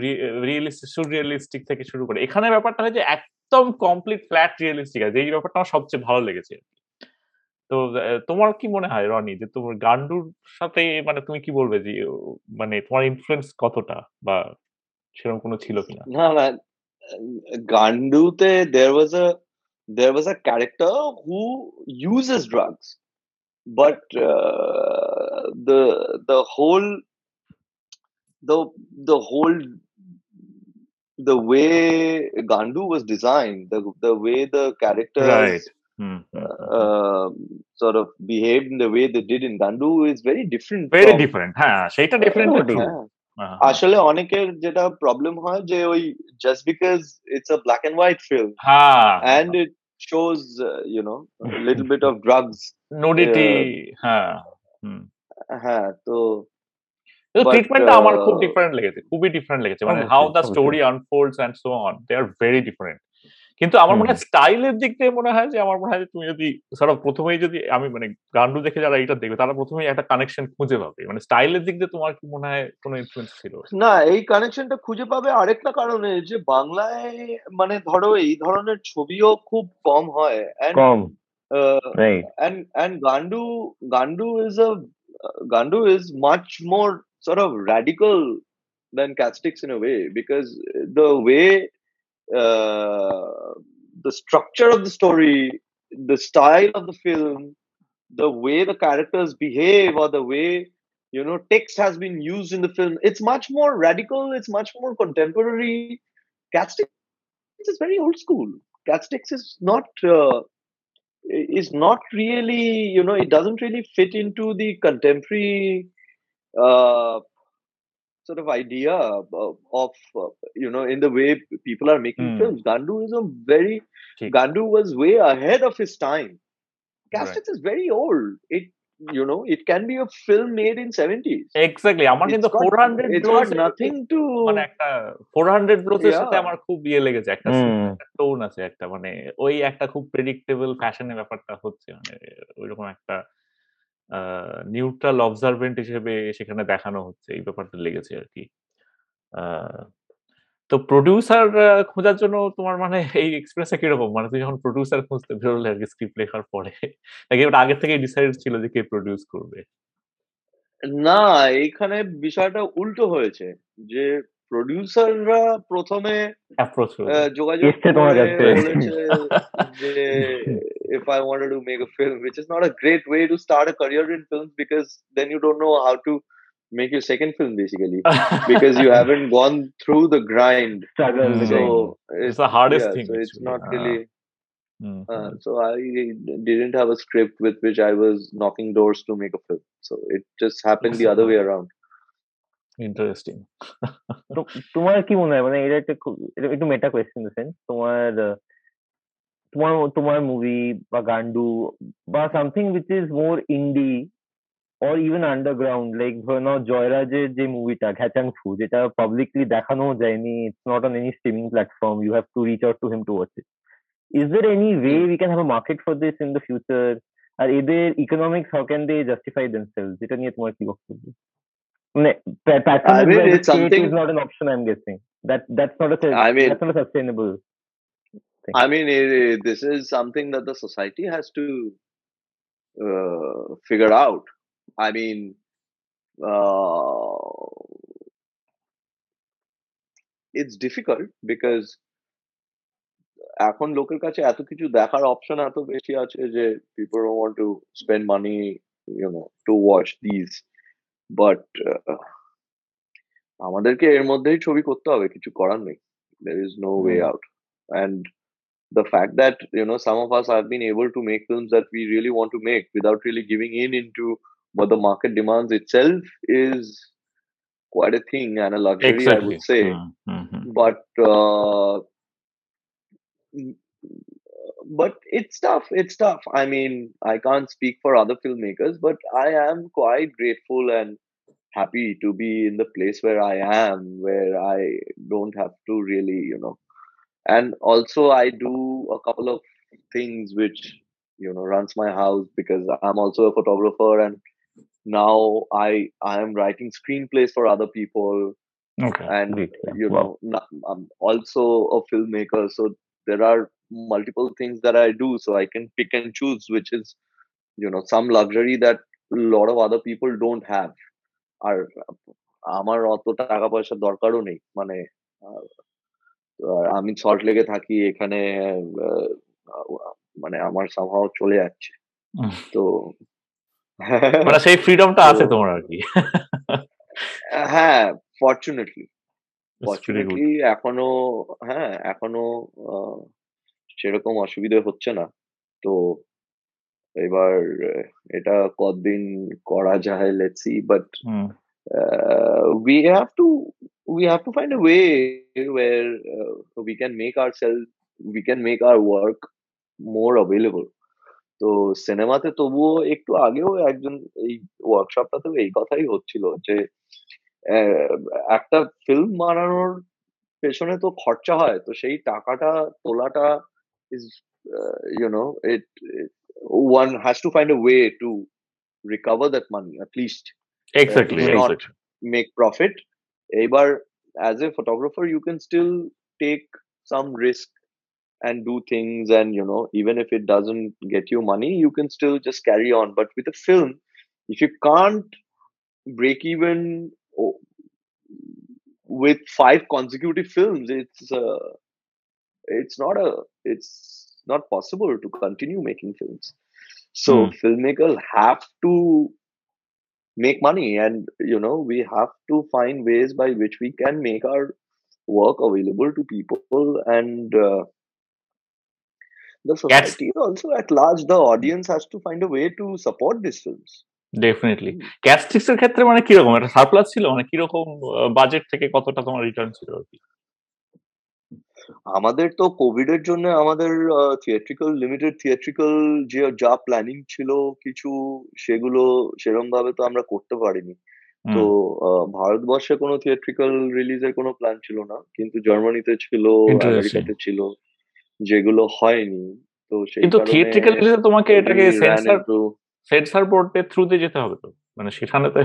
রিয়েলিস্টিক সুরিয়ালিস্টিক থেকে শুরু করে। এখানে ব্যাপারটা হয় যে একদম কমপ্লিট ফ্ল্যাট রিয়েলিস্টিক আছে। এই ব্যাপারটা আমার সবচেয়ে ভালো লেগেছে। তো তোমার কি মনে হয় রনি যে তোমার গান্ডুর সাথে মানে তুমি কি বলবে যে মানে তোমার ইনফ্লুয়েন্স কতটা? বা সেরকম কোনো ছিল কিনা? না না Gandu, there was a there was a character who uses drugs, but uh, the the whole the the whole the way Gandu was designed, the the way the character right. Mm-hmm. Uh, sort of behaved in the way they did in Gandu is very different. Very from, different. Huh? Shaita different. [laughs] Yeah, হ্যাঁ, আসলে অনেকের যেটা problem হয় যে ওই just because it's a black and white film হ্যাঁ। and it shows uh, you know a little bit nudity হ্যাঁ হ্যাঁ তো তো ট্রিটমেন্টটা আমার খুব uh, ডিফারেন্ট লেগেছে খুবই ডিফারেন্ট লেগেছে। মানে how the story unfolds and so on they are very different কিন্তু আমার মনে হয় স্টাইলের দিক থেকে মনে হয় যে আমার মনে হয় তুমি যদি সব প্রথমেই যদি আমি মানে গান্ডু দেখে যারা এটা দেখবে তারা প্রথমেই একটা কানেকশন খুঁজে পাবে। মানে স্টাইলের দিক দিয়ে তোমার কি মনে হয় কোনো ইনফ্লুয়েন্স ছিল? না এই কানেকশনটা খুঁজে পাবে আরেকটা কারণে যে বাংলায় মানে ধরো এই ধরনের ছবিও খুব কম হয় কম। Gandu Gandu is a uh, Gandu is much more sort of radical than Castix in a way because the way uh, the structure of the story, the style of the film, the way the characters behave, or the way you know text has been used in the film, it's much more radical. It's much more contemporary. Castix is very old school. Castix is not. Uh, is not really you know it doesn't really fit into the contemporary uh, sort of idea of, of uh, you know in the way people are making Hmm. films gandu is a very ঠিক। gandu was way ahead of his time Right. castix is very old it you know it can be a film made in 70s exactly আমার কিন্তু It's got- four hundred it's got nothing to মানে একটা four hundred ব্লোসের সাথে Yeah. আমার খুব ইয়ে লেগেছে একটা হুম টোন আছে একটা মানে ওই একটা খুব প্রেডিক্টেবল ফ্যাশনের ব্যাপারটা হচ্ছে মানে ওইরকম একটা নিউট্রাল অবজারভেন্ট হিসেবে সেখানে দেখানো হচ্ছে, এই ব্যাপারটা লেগেছে আর কি। তো প্রডিউসার খোঁজার জন্য তোমার মানে এই এক্সপিরিয়েন্সটা কীরকম? মানে তুমি যখন প্রডিউসার খুঁজতে বেরোলে আর কি স্ক্রিপ্ট লেখার পরে, নাকি ওটা আগের থেকে ডিসাইড ছিল যে কে প্রডিউস করবে? না, এইখানে বিষয়টা উল্টো হয়েছে যে প্রডিউসাররা প্রথমে অ্যাপ্রোচ আহ, যোগাযোগ এসছে তোমার করে কাছে। বলেছে যে [laughs] if I wanted to make a film, which is not a great way to start a career in films because then you don't know how to make your second film basically [laughs] because you haven't gone through the grind. Struggle Hmm. So It's the hardest yeah, thing, So it's actually. not Ah. really. Hmm, Uh, hmm. so I didn't have a script with which I was knocking doors to make a film. So it just happened the other way around. Interesting তো তোমার কি মনে হয় মানে এটা একটা খুব- এটা একটু মেটা কোয়েশ্চেন সেন্স তোমার আহ, তোমার তোমার মুভি বা গান্ডু বা something which is more indie or even underground like ধরে নাও জয়রাজের যে মুভিটা ঘ্যাচাং ফু যেটা পাবলিকলি দেখানো যায়নি it's not on any streaming platform you have to reach out to him to watch it is there any way we can have a market for this in the future আর এদের economics how can they justify themselves এটা নিয়ে তোমার কি বক্তব্য মানে pa- patronage I mean, by the it's state something- is not an option. I'm guessing that that's not a I mean- that's not a sustainable. I mean, eh, eh, this is something that the society has to uh, figure out. I mean, uh, it's difficult because এখন লোকের কাছে এত কিছু দেখার option এত বেশি আছে যে people don't want to spend money, you know, to watch these. But uh, আমাদেরকে এর মধ্যেই ছবি করতে হবে কিছু করার নেই there is no way Hmm. out and the fact that you know some of us have been able to make films that we really want to make without really giving in into what the market demands itself is quite a thing and a luxury i exactly would say Mm-hmm. but uh, mm, but it's tough it's tough i mean i can't speak for other filmmakers but i am quite grateful and happy to be in the place where i am where i don't have to really you know and also i do a couple of things which you know runs my house because i'm also a photographer and now i i am writing screenplays for other people okay and Great. You Wow. know I'm also a filmmaker so there are multiple things that i do so i can pick and choose which is you know some luxury that a lot of other people don't have আর আমার অত টাকা পয়সার দরকারও নেই মানে আহ, আহ, আমি salt লেগে থাকি এখানে আহ, আহ, মানে আমার সামহাও চলে যাচ্ছে হুম। তো মানে সেই ফ্রিডমটা [laughs] আছে তো- তোমার আর কি হ্যাঁ fortunately It's pretty good. Fortunately এখনো হ্যাঁ এখনো আহ, সেরকম অসুবিধে হচ্ছে না। তো এবার এটা কতদিন করা যায় let's see but we have to we have to find a way where uh, we can make ourselves we can make our work more available. তো সিনেমাতে তবুও একটু আগেও একজন এই ওয়ার্কশপটাতেও এই কথাই হচ্ছিল যে একটা ফিল্ম বানানোর পেছনে তো খরচা হয় তো সেই টাকাটা তোলাটা is uh, you know it, it, one has to find a way to recover that money at least. Uh, exactly, uh, not exactly. make profit. Abar, as a photographer you can still take some risk and do things and you know even if it doesn't get you money you can still just carry on. But with a film if you can't break even oh, with five consecutive films it's uh, it's not a it's not possible to continue making films. So Hmm. filmmakers have to make money and you know we have to find ways by which we can make our work available to people and uh, the society also at large the audience has to find a way to support these films definitely ক্যাস্টিক্স এর ক্ষেত্রে মানে কিরকম একটা surplus ছিল মানে কিরকম budget থেকে কতটা তোমার রিটার্ন ছিল আর কি আমাদের তো কোভিড এর জন্য আমাদের থিয়েট্রিক্যাল লিমিটেড থিয়েট্রিক্যাল যে যা প্ল্যানিং ছিল কিছু সেগুলো সেরকম ভাবে তো আমরা করতে পারিনি। তো ভারতবর্ষে কোনো থিয়েট্রিক্যাল রিলিজের কোনো প্ল্যান ছিল না কিন্তু জার্মানিতে ছিল আমেরিকাতে ছিল যেগুলো হয়নি। তো সেই কিন্তু থিয়েট্রিক্যাল রিলিজে তোমাকে এটাকে সেন্সর সেন্সর বোর্ডের থ্রুতে যেতে হবে তো? মানে সেখানে তো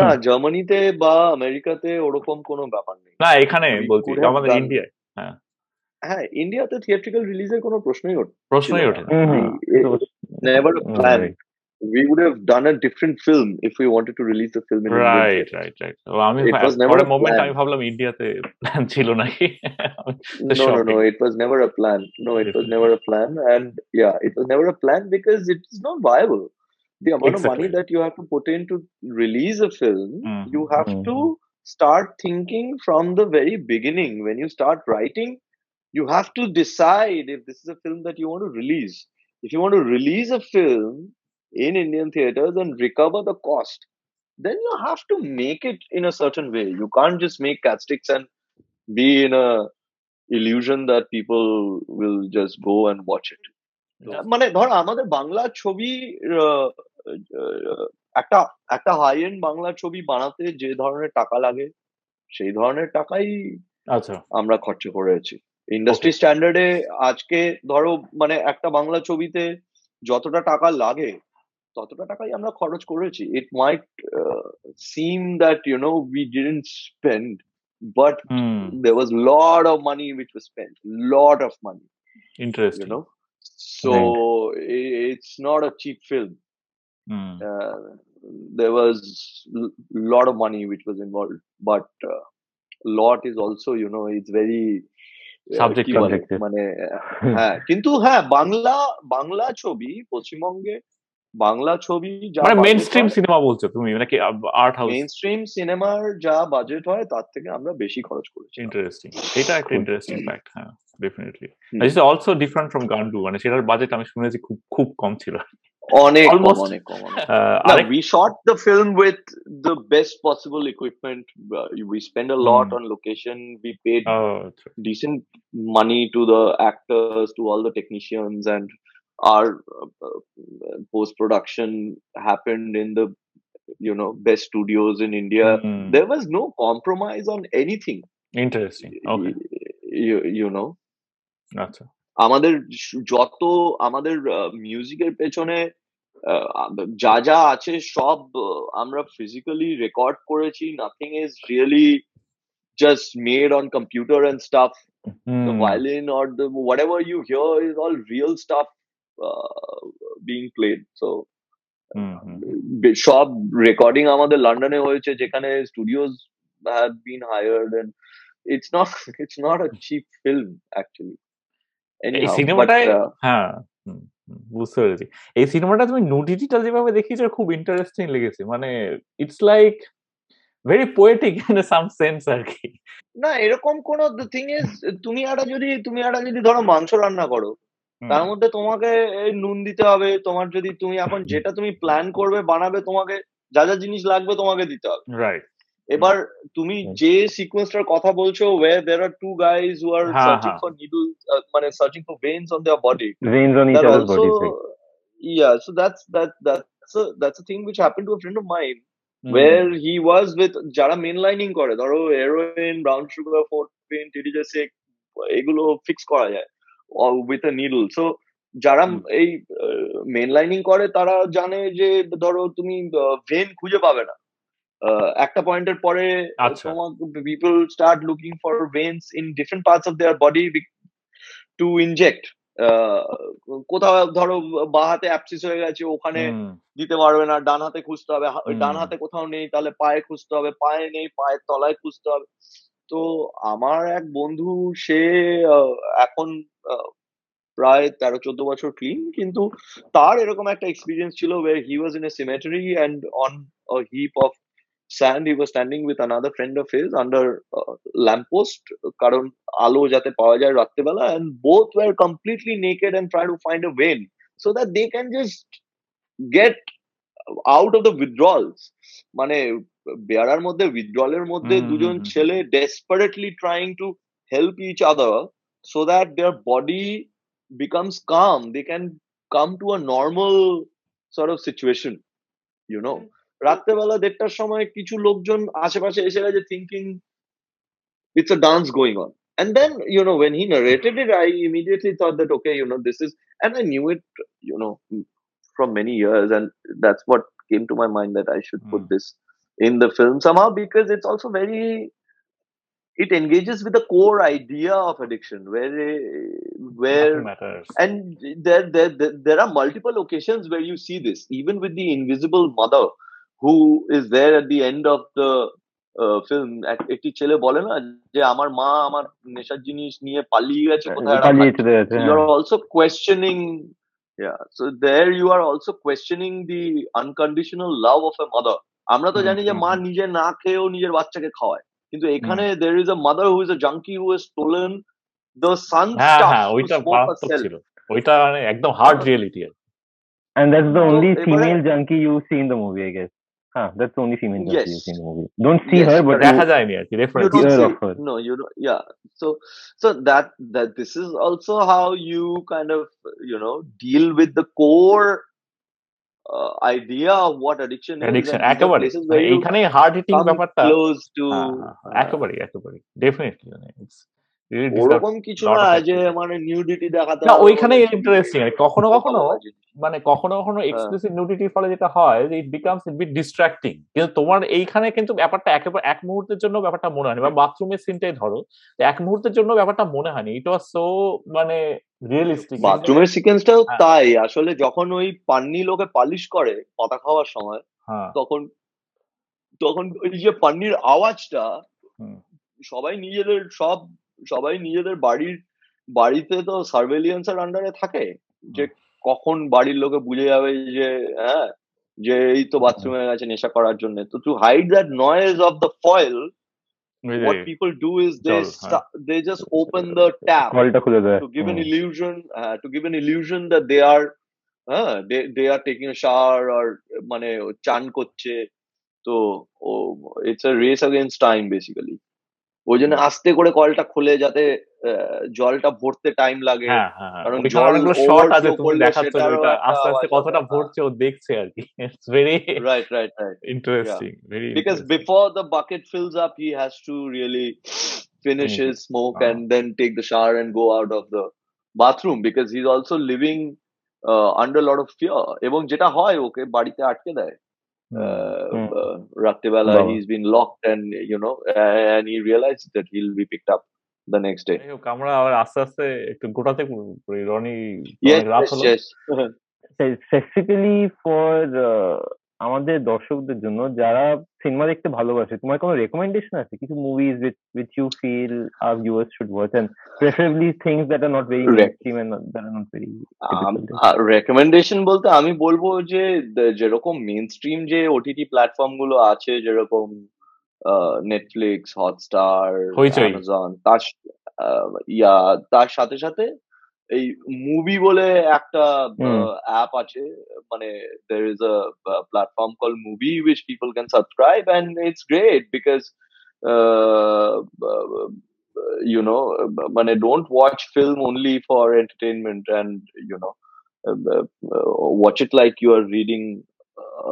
না জার্মানিতে বা আমেরিকাতে ওরকম কোনো ব্যাপার নেই না এখানে বলছি আমাদের ইন্ডিয়ায় হ্যাঁ হ্যাঁ ইন্ডিয়াতে থিয়েট্রিক্যাল রিলিজের কোনো প্রশ্নই ওঠে প্রশ্নই ওঠে। Never plan we would have done a different film if we wanted to release the film in Indian right theatre. Right right আমি It was never a moment plan. আমি ভাবলাম ইন্ডিয়াতে প্ল্যান ছিল নাকি No, no, no. It was never a plan. No, it was never a plan. And yeah, it was never a plan because it's not viable. The amount of money that you have to put in to release a film, Mhm. you have Mhm. to start thinking from the very beginning. When you start writing, you have to decide if this is a film that you want to release. If you want to release a film in Indian theaters and recover the cost, then you have to make it in a certain way. You can't just make cat sticks and be in a illusion that people will just go and watch it. মানে ধর আমাদের বাংলা ছবি একটা একটা high end Bangla ছবি বানাতে যে ধরনের টাকা লাগে সেই ধরনের টাকাই আচ্ছা। আমরা খরচ করেছি ইন্ডাস্ট্রি স্ট্যান্ডার্ডে আজকে ধরো মানে একটা বাংলা ছবিতে যতটা টাকা লাগে ততটা টাকাই আমরা খরচ করেছি। It might seem that you know we didn't spend but hmm. there was of money money which was spent lot of money you interesting know? so i- it's not a cheap film hmm uh, there was l- lot of money which was involved but uh, lot is also you know it's very uh, Subjective. কি বলে, Subjective. মানে হ্যাঁ কিন্তু হ্যাঁ বাংলা বাংলা ছবি পশ্চিমবঙ্গে বাংলা ছবি যা মানে মেন স্ট্রিম সিনেমা বলছো তুমি মানে কি আর্ট হাউস মেইন স্ট্রিম সিনেমার যা বাজেট হয় তার থেকে আমরা বেশি খরচ করেছি ইন্টারেস্টিং এটা একটা ইন্টারেস্টিং ফ্যাক্ট হ্যাঁ definitely hmm. It's also different from Gandu মানে সেটার বাজেট আমি শুনেছি খুব খুব কম ছিল অনেক কম, Almost. অনেক কম অনেক কম। আহ, No, আরেক we shot the film with the best possible equipment. Uh, we spent a lot Hmm. on location. We paid আহ, আচ্ছা। decent money to the actors, to all the technicians, and our uh, post production happened in the you know best studios in India. Hmm, There was no compromise on anything. Interesting okay You, you know. আচ্ছা আমাদের স- যত আমাদের মিউজিকের পেছনে আহ, যা যা আছে সব আহ, আমরা ফিজিক্যালি রেকর্ড করেছি nothing is really just made on computer and stuff hmm, the violin or the whatever you hear is all real stuff Uh, being played. So হুম, হুম, বে- সব রেকর্ডিং আমাদের লন্ডনে হয়েছে যেখানে studios have been hired and it's not [laughs] it's not a cheap film actually. এই সিনেমাটায় uh, হ্যাঁ বুঝতে পেরেছি। এই সিনেমাটা তুমি নুডিটিটা যেভাবে দেখিয়েছো খুব ইন্টারেস্টিং লেগেছে। মানে it's like very poetic in some sense আর কি। না এরকম কোন থিং ইজ তুমি একটা যদি তুমি একটা যদি ধরো মাংস রান্না করো তার মধ্যে তোমাকে এই নুন দিতে হবে তোমার যদি তুমি এখন যেটা তুমি প্ল্যান করবে বানাবে তোমাকে যা যা জিনিস লাগবে তোমাকে দিতে হবে। রাইট এবার তুমি। যে সিকোয়েন্সটার কথা বলছো way there are two guys who are searching. For needle মানে searching for veins on their body veins on each that other's also bodies right? yeah so that's that that's a that's a thing which happened to a friend of mine hmm, where he was with যারা mainlining করে ধরো heroin brown sugar fourteen এগুলো fix করা যায়। With a needle so যারা এই main lining করে তারা জানে যে ধরো তুমি ভেন খুঁজে পাবে না। একটা পয়েন্টের পরে। People start looking for veins in different parts of their body to inject কোথাও ধরো বা হাতে অ্যাপসিস হয়ে গেছে ওখানে দিতে পারবে না ডান হাতে খুঁজতে হবে ডান হাতে কোথাও নেই তাহলে পায়ে খুঁজতে হবে পায়ে নেই পায়ের তলায় খুঁজতে হবে। তো আমার এক বন্ধু সে আহ, এখন আহ, প্রায় তেরো চোদ্দ বছর ক্লিন কিন্তু তার এরকম একটা এক্সপিরিয়েন্স ছিল where he was in a cemetery and on a heap of sand he was standing with another friend of his under uh, lamppost কারণ আলো যাতে পাওয়া যায় রাত্রেবেলা and both were completely naked and trying to find a vein so that they can just get out of the withdrawals মানে বেয়ারার মধ্যে withdrawal এর মধ্যে হুম, দুজন হুম, হুম। ছেলে desperately trying to help each other so that their body becomes calm they can come to a normal sort of situation you know রাত্রেবেলা দেড়টার সময় কিছু লোকজন আশেপাশে এসে গেছে thinking it's a dance going on and then you know when he narrated it i immediately thought that okay you know this is and i knew it you know from many years and that's what came to my mind that i should put Hmm. this in the film somehow because it's also very it engages with the core idea of addiction where eh, where nothing matters. and there, there there there are multiple occasions where you see this even with the invisible mother who is there at the end of the uh, film এক- একটি ছেলে বলে না যে আমার মা আমার নেশার জিনিস নিয়ে পালিয়ে গেছে কোথায় রাখা পালিয়ে চলে গেছে you হ্যাঁ। are also questioning yeah so there you are also questioning the unconditional love of a mother আমরা তো হুম, জানি যে হুম, মা হুম। নিজে না খেয়েও নিজের বাচ্চাকে খাওয়ায় কিন্তু এখানে there is a mother who is a junkie who has stolen the son's হ্যাঁ stuff হ্যাঁ to ওইটা smoke মারাত্মক herself ছিল ওইটা মানে একদম hard reality And that's the So, only এবারে- female junkie you see in the movie, I guess. Huh, that's the only female junkie you Yes. see in the movie. Don't see Yes, her, but দেখা you, যায়নি আর কি you reference don't Hear see of her. no you don't yeah so so that that this is also how you kind of you know deal with the core uh, idea of what addiction is addiction and these are একেবারে places মানে where you এইখানে hard heating come ব্যাপারটা close to হ্যাঁ, হ্যাঁ, হ্যাঁ, uh, একেবারে একেবারে definitely মানে it's really deserve ওরকম কিছু না যে. মানে নিউডিটি দেখাতে না ওইখানে ইন্টারেস্টিং দেখে কখনো কখনো। মানে কখনো কখনো হ্যাঁ। এক্সক্লুসিভ নিউডিটির ফলে যেটা হয় যে ইট বিকামস বিট ডিস্ট্রাক্টিং কিন্তু তোমার এইখানে কিন্তু ব্যাপারটা একেবারে এক মুহূর্তের জন্য ব্যাপারটা মনে হয়নি। বা বাথরুমের সিনটাই ধরো এক মুহূর্তের জন্য ব্যাপারটা মনে হয়নি। ইট ওয়াজ সো মানে রিয়েলিস্টিক বাথরুমের সিকোয়েন্সটাও হ্যাঁ। তাই। আসলে যখন ওই পান্নি লোকে পালিশ করে পাতা খাওয়ার সময় হ্যাঁ। তখন তখন ওই যে পান্নির আওয়াজটা সবাই নিজেদের সব সবাই নিজেদের বাড়ির বাড়িতে তো সার্ভেলিয়েন্স এর আন্ডারে থাকে যে কখন বাড়ির লোকে বুঝে যাবে যে হ্যাঁ যে এই তো বাথরুমে গেছে নেশা করার জন্য তো to hide that noise of the foil what people do is they st- they just open the tap to give an illusion uh, to give an illusion that they are uh, they they are taking a shower or মানে চান করছে তো it's a race against time basically ওই জন্য আস্তে করে কলটা খুলে যাতে আহ, জলটা ভরতে টাইম লাগে হ্যাঁ হ্যাঁ হ্যাঁ। কারণ ওইখানে জল অনেকগুলো শর্ট আছে overflow তুমি করলে দেখাচ্ছ যে সেটারও ওইটা একটা আস্তে আস্তে আওয়াজ কতটা হবে। ভরছে ও দেখছে আর কি it's very right right right interesting very because before the bucket fills up he has to really finish Finish his smoke Ah. and then take the shower and go out of the bathroom because he's also living uh, under a lot of fear এবং যেটা হয় ওকে বাড়িতে আটকে দেয় uh, Hmm. uh, রাত্রেবেলা বাবা। he's been locked and you know and he realized that he'll be picked up the next day যাই হোক আমরা আবার আস্তে আস্তে একটু গোটাতে করি রনি yes অনেক রাত yes হলো yes [laughs] specifically for uh, আমাদের দর্শকদের জন্য যারা সিনেমা দেখতে ভালোবাসে তোমার কোনো রেকমেন্ডেশন আছে কিছু movies with with you feel our viewers should watch and preferably things that are not very mainstream and that are not very recommendation বলতে আমি বলব যে যেরকম মেন স্ট্রিম যে ওটিটি প্ল্যাটফর্মগুলো আছে যেরকম নেটফ্লিক্স হটস্টার। অ্যামাজন তার আহ, ইয়া তার সাথে সাথে এই মুভি বলে একটা অ্যাপ আছে মানে there is a platform call Mubi which people can subscribe and it's great because you know মানে don't watch film only for entertainment and you know uh, uh, watch it like you are reading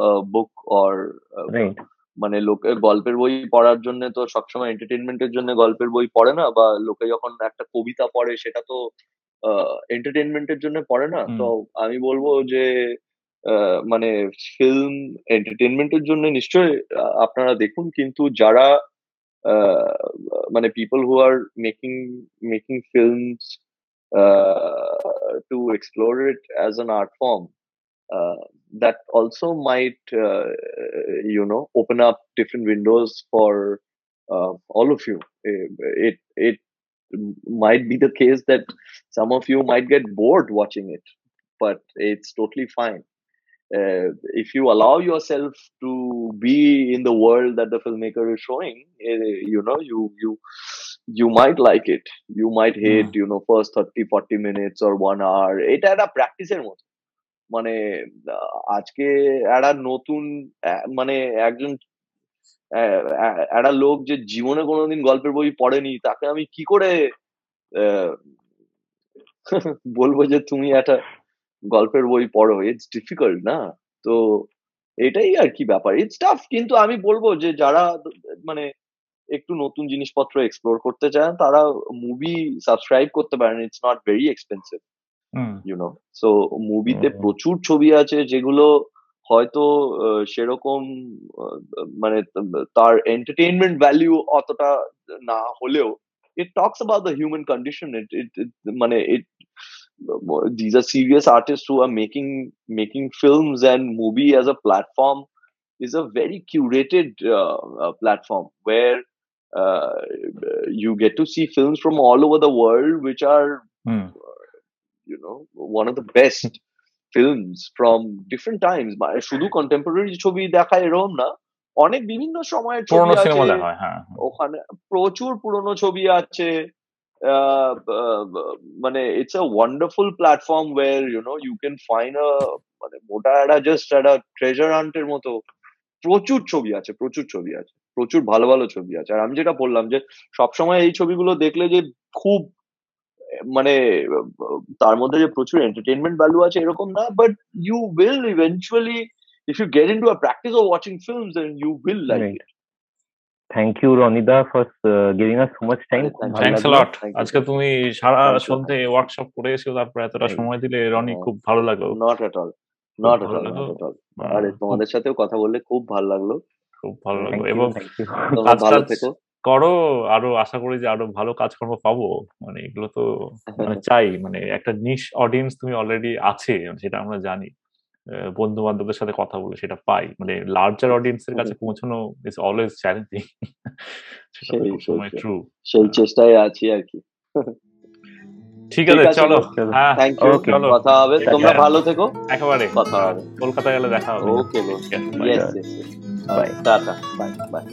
a book or uh, right মানে লোকে গল্পের বই পড়ার জন্য তো সবসময় এন্টারটেনমেন্টের জন্য গল্পের বই পড়ে না বা লোকে যখন একটা কবিতা পড়ে সেটা তো এন্টারটেনমেন্টের জন্য পড়ে না হুম। তো আমি বলবো যে আহ, মানে ফিল্ম এন্টারটেনমেন্টের জন্য নিশ্চয়ই আহ, আপনারা দেখুন কিন্তু যারা আহ, মানে people who are making making films to explore it as an art form uh, that also might uh, you know open up different windows for uh, all of you Eh, it it might be the case that some of you might get bored watching it but it's totally fine uh, if you allow yourself to be in the world that the filmmaker is showing eh, you know you you you might like it you might hate you know first 30 40 minutes or one hour এটা একটা প্র্যাকটিসের মতো মানে আহ, আজকে একটা নতুন আহ, মানে একজন আহ, আহ, একটা লোক যে জীবনে কোনোদিন গল্পের বই পড়েনি তাকে আমি কি করে [laughs] বলব যে তুমি একটা গল্পের বই পড়ো? ইটস ডিফিকাল্ট না? তো এটাই আর কি ব্যাপার। ইটস টাফ কিন্তু আমি বলব যে যারা মানে একটু নতুন জিনিসপত্র এক্সপ্লোর করতে চান তারা মুভি সাবস্ক্রাইব করতে পারেন। It's not very expensive hmm. You know so মুভিতে প্রচুর ছবি আছে যেগুলো হয়তো আহ, সেরকম আহ, মানে তার এন্টারটেইনমেন্ট ভ্যালিউ অতটা না হলেও it talks about the human condition it it, it মানে it these are serious artists who are making making films and movie as a platform is a very curated uh, uh, platform where uh, you get to see films from all over the world which are hmm you know one of the best films from different times. মানে শুধু contemporary ছবি দেখা এরকম না। অনেক বিভিন্ন সময়ের ছবি আছে। হয় হ্যাঁ। ওখানে প্রচুর পুরনো ছবি আছে। মানে it's a wonderful platform where you know you can find a মানে মোটা একটা জাস্ট একটা ট্রেজার হান্টের মতো প্রচুর ছবি আছে প্রচুর ছবি আছে। প্রচুর ভালো ভালো ছবি আছে। আর আমি যেটা বললাম যে সবসময় এই ছবিগুলো দেখলে যে খুব মানে তার মধ্যে যে প্রচুর এন্টারটেনমেন্ট ভ্যালু আছে এরকম না but you will eventually if you get into a practice of watching films then you will like Right. it. Thank you রনিদা for giving us so much time আরে, thank you. থ্যাংকস ভালো lot আজকে তুমি সারা. সন্ধে workshop করে এসেছ তারপর এতটা সময় দিলে রনি। খুব ভালো লাগল। Not at all not at ভালো all লাগল। not at all. আহ, আরে তোমাদের সাথেও কথা বললে খুব ভালো লাগল। খুব ভালো লাগল। এবং ইউ ভালো থেকো। করো আরও আশা করি যে আরও ভালো কাজকর্ম পাবো। মানে এগুলো তো মানে [laughs] চাই মানে একটা নিশ অডিয়েন্স তুমি অলরেডি আছে সেটা আমরা জানি। বন্ধু বান্ধবদের সাথে কথা বলে সেটা পাই। মানে লার্জার অডিয়েন্সের কাছে [laughs] পৌঁছানো ইজ অলওয়েজ চ্যালেঞ্জিং সেটা ট্রু সেই চেষ্টায় আছি আর কি ঠিক আছে চলো। হ্যাঁ থ্যাংক ইউ চলো। কথা হবে। তোমরা হ্যাঁ। ভালো থেকো। একেবারে। কথা হবে। কলকাতায় গেলে দেখা হবে। Okay Bye. Tata bye bye